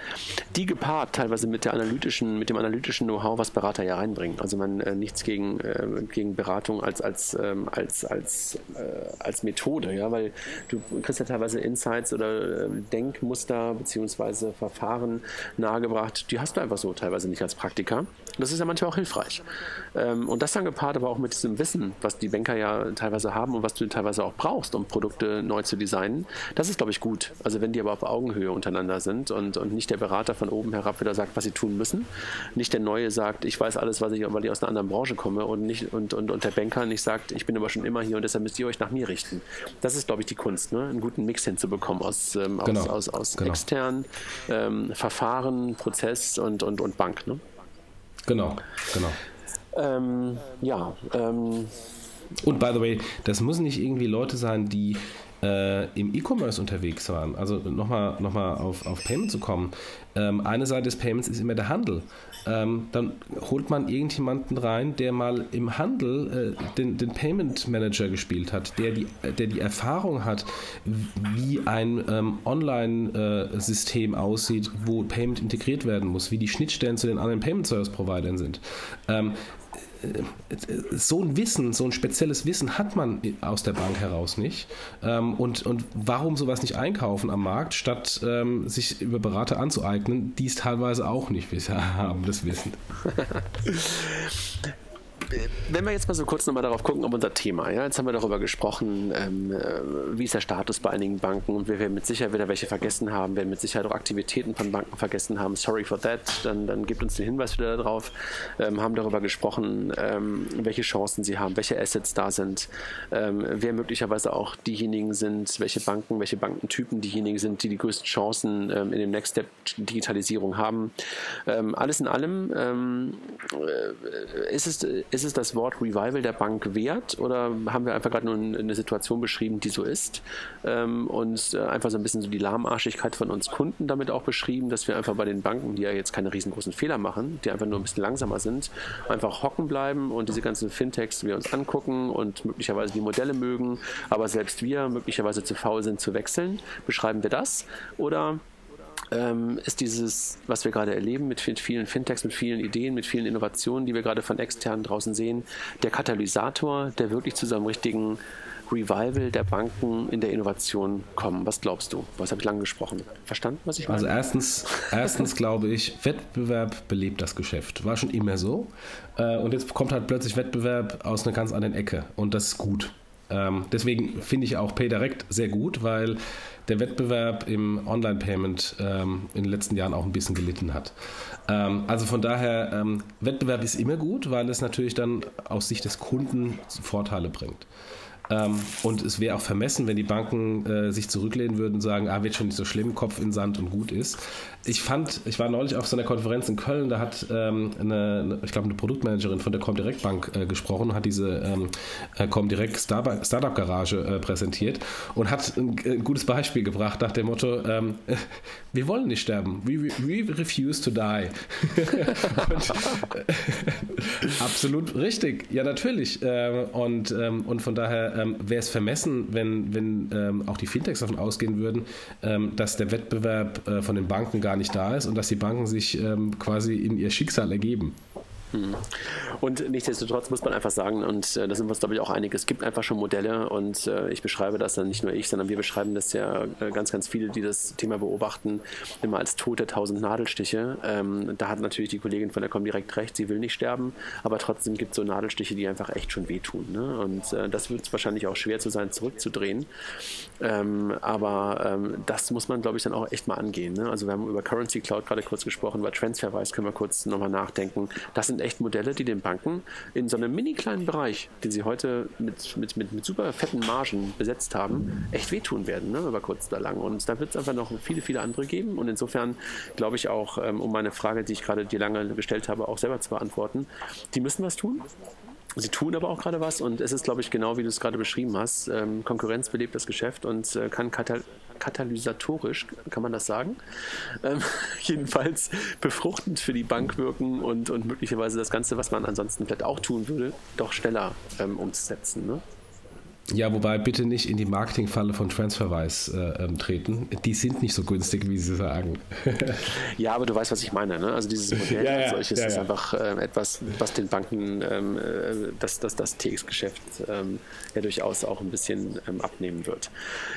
Die gepaart teilweise mit der analytischen, mit dem analytischen Know-how, was Berater ja reinbringen. Also man äh, nichts gegen, äh, gegen Beratung als, als, ähm, als, als, äh, als Methode, ja, weil du kriegst ja teilweise Insights oder äh, Denkmuster beziehungsweise Verfahren nahegebracht, die hast du einfach so teilweise nicht als Praktiker. Das ist ja manchmal auch hilfreich. Ähm, und das dann gepaart aber auch mit diesem Wissen, was die Banker ja teilweise haben und was du teilweise auch brauchst, um Produkte neu zu designen, das ist, glaube ich, gut. Also wenn die aber auf Augenhöhe untereinander sind und, und nicht der Berater von oben herab wieder sagt, was sie tun müssen, nicht der Neue sagt, ich weiß alles, was ich, weil ich aus einer anderen Branche komme und, nicht, und, und, und der Banker nicht sagt, ich bin aber schon immer hier und deshalb müsst ihr euch nach mir richten. Das ist, glaube ich, die Kunst, ne? einen guten Mix hinzubekommen aus, ähm, genau. aus, aus, aus genau. externen ähm, Verfahren, Prozess und, und, und Bank. Ne? Genau, genau. Ähm, ja. Ähm, und by the way, das müssen nicht irgendwie Leute sein, die äh, im E-Commerce unterwegs waren. Also nochmal noch mal auf, auf Payment zu kommen. Ähm, eine Seite des Payments ist immer der Handel. Ähm, dann holt man irgendjemanden rein, der mal im Handel äh, den, den Payment Manager gespielt hat, der die, der die Erfahrung hat, wie ein ähm, Online-System äh, aussieht, wo Payment integriert werden muss, wie die Schnittstellen zu den anderen Payment Service Providern sind. So ein Wissen, so ein spezielles Wissen hat man aus der Bank heraus nicht. Ähm, und, und warum sowas nicht einkaufen am Markt, statt ähm, sich über Berater anzueignen, die es teilweise auch nicht [LAUGHS] haben, das Wissen. [LAUGHS] wenn wir jetzt mal so kurz nochmal darauf gucken, um unser Thema, ja, jetzt haben wir darüber gesprochen, ähm, äh, wie ist der Status bei einigen Banken und wir werden mit Sicherheit wieder welche vergessen haben, werden mit Sicherheit auch Aktivitäten von Banken vergessen haben. Sorry for that, dann, dann gebt uns den Hinweis wieder darauf. Ähm, haben darüber gesprochen, ähm, welche Chancen sie haben, welche Assets da sind, ähm, wer möglicherweise auch diejenigen sind, welche Banken, welche Bankentypen diejenigen sind, die die größten Chancen ähm, in dem Next Step Digitalisierung haben. Ähm, alles in allem äh, ist es, ist es das Wort Revival der Bank wert oder haben wir einfach gerade nur eine Situation beschrieben, die so ist ähm, und äh, einfach so ein bisschen so die Lahmarschigkeit von uns Kunden damit auch beschrieben, dass wir einfach bei den Banken, die ja jetzt keine riesengroßen Fehler machen, die einfach nur ein bisschen langsamer sind, einfach hocken bleiben und diese ganzen Fintechs wir uns angucken und möglicherweise die Modelle mögen, aber selbst wir möglicherweise zu faul sind zu wechseln. Beschreiben wir das oder ähm, ist dieses, was wir gerade erleben mit vielen Fintechs, mit vielen Ideen, mit vielen Innovationen, die wir gerade von externen draußen sehen, der Katalysator, der wirklich zu so einem richtigen Revival der Banken in der Innovation kommen. Was glaubst du? Was habe ich lange gesprochen? Verstanden, was ich meine? Also erstens, erstens [LAUGHS] glaube ich, Wettbewerb belebt das Geschäft. War schon immer so. Äh, und jetzt kommt halt plötzlich Wettbewerb aus einer ganz anderen Ecke. Und das ist gut. Ähm, deswegen finde ich auch PayDirect sehr gut, weil der Wettbewerb im Online-Payment ähm, in den letzten Jahren auch ein bisschen gelitten hat. Ähm, also von daher, ähm, Wettbewerb ist immer gut, weil es natürlich dann aus Sicht des Kunden Vorteile bringt. Ähm, und es wäre auch vermessen, wenn die Banken äh, sich zurücklehnen würden und sagen, ah, wird schon nicht so schlimm, Kopf in Sand und gut ist. Ich fand, ich war neulich auf so einer Konferenz in Köln, da hat ähm, eine, ich glaube, eine Produktmanagerin von der Comdirect Bank äh, gesprochen, hat diese ähm, äh, Comdirect Startup Garage äh, präsentiert und hat ein, ein, gutes Beispiel gebracht nach dem Motto, ähm, [LAUGHS] wir wollen nicht sterben, we, we refuse to die. [LAUGHS] und, [LAUGHS] absolut richtig, ja natürlich. Äh, und, ähm, und von daher ähm, wäre es vermessen, wenn, wenn ähm, auch die Fintechs davon ausgehen würden, ähm, dass der Wettbewerb äh, von den Banken gar nicht da ist und dass die Banken sich ähm, quasi in ihr Schicksal ergeben. Hm. Und nichtsdestotrotz muss man einfach sagen, und äh, da sind wir uns, glaube ich, auch einig, es gibt einfach schon Modelle und äh, ich beschreibe das dann nicht nur ich, sondern wir beschreiben das ja äh, ganz, ganz viele, die das Thema beobachten, immer als tote tausend Nadelstiche. Ähm, da hat natürlich die Kollegin von der Comdirect recht, sie will nicht sterben, aber trotzdem gibt es so Nadelstiche, die einfach echt schon wehtun. Ne? Und äh, das wird es wahrscheinlich auch schwer zu sein, zurückzudrehen. Ähm, aber ähm, das muss man, glaube ich, dann auch echt mal angehen. Ne? Also wir haben über Currency Cloud gerade kurz gesprochen, über Transferwise können wir kurz nochmal nachdenken. Das sind sind echt Modelle, die den Banken in so einem mini kleinen Bereich, den sie heute mit, mit, mit, mit super fetten Margen besetzt haben, echt wehtun werden, ne, über kurz oder lang. Und da wird es einfach noch viele, viele andere geben. Und insofern glaube ich auch, ähm, um meine Frage, die ich gerade dir lange gestellt habe, auch selber zu beantworten, die müssen was tun. Sie tun aber auch gerade was und es ist, glaube ich, genau wie du es gerade beschrieben hast. Ähm, Konkurrenz belebt das Geschäft und äh, kann katalysatorisch, kann man das sagen, ähm, [LAUGHS] jedenfalls befruchtend für die Bank wirken und, und möglicherweise das Ganze, was man ansonsten vielleicht auch tun würde, doch schneller ähm, umzusetzen. Ne? Ja, wobei bitte nicht in die Marketingfalle von Transferwise äh, ähm, treten. Die sind nicht so günstig, wie Sie sagen. [LAUGHS] ja, aber du weißt, was ich meine. Ne? Also dieses [LAUGHS] Modell ja, als solches ja, ist einfach äh, etwas, was den Banken ähm, äh, das, das, das TX-Geschäft ähm, ja durchaus auch ein bisschen ähm, abnehmen wird.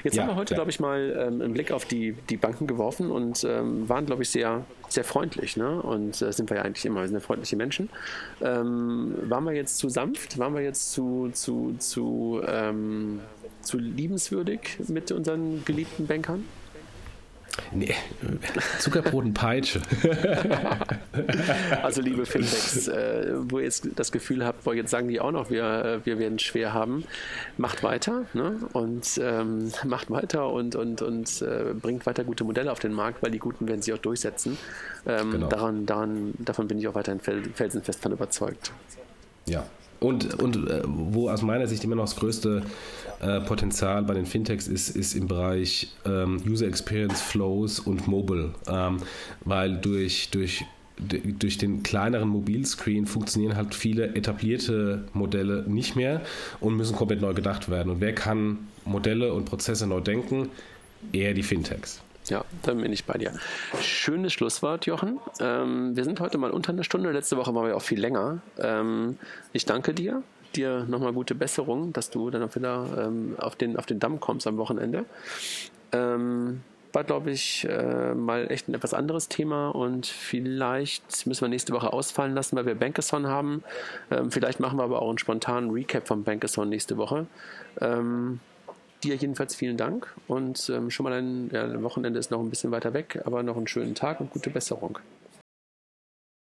Jetzt haben wir heute, glaube ich, mal ähm, einen Blick auf die, die Banken geworfen und waren, glaube ich, sehr, sehr freundlich. Ne? Und äh, sind wir ja eigentlich immer, wir sind ja freundliche Menschen. waren wir jetzt zu sanft? Waren wir jetzt zu, zu, zu ähm, zu liebenswürdig mit unseren geliebten Bankern? Nee, Zuckerbrot und Peitsche. also liebe Fintechs, äh, wo ihr jetzt das Gefühl habt, boah, jetzt sagen die auch noch, wir, äh, wir werden schwer haben, macht weiter ne? und ähm, macht weiter und, und, und äh, bringt weiter gute Modelle auf den Markt, weil die guten werden sich auch durchsetzen. Ähm, genau. daran, daran, davon bin ich auch weiterhin felsenfest von überzeugt. Ja, und, und äh, wo aus meiner Sicht immer noch das größte äh, Potenzial bei den Fintechs ist, ist im Bereich ähm, User Experience Flows und Mobile. Ähm, weil durch, durch durch den kleineren Mobilscreen funktionieren halt viele etablierte Modelle nicht mehr und müssen komplett neu gedacht werden. Und wer kann Modelle und Prozesse neu denken? Eher die Fintechs. Ja, da bin ich bei dir. Schönes Schlusswort, Jochen. Ähm, wir sind heute mal unter einer Stunde. Letzte Woche waren wir auch viel länger. Ähm, ich danke dir. Dir nochmal gute Besserung, dass du dann auch wieder ähm, auf, den, auf den Damm kommst am Wochenende. Ähm, war, glaube ich, äh, mal echt ein etwas anderes Thema und vielleicht müssen wir nächste Woche ausfallen lassen, weil wir Bankathon haben. Ähm, vielleicht machen wir aber auch einen spontanen Recap vom Bankathon nächste Woche. Ähm, Dir jedenfalls vielen Dank und ähm, schon mal ein ja, Wochenende ist noch ein bisschen weiter weg, aber noch einen schönen Tag und gute Besserung.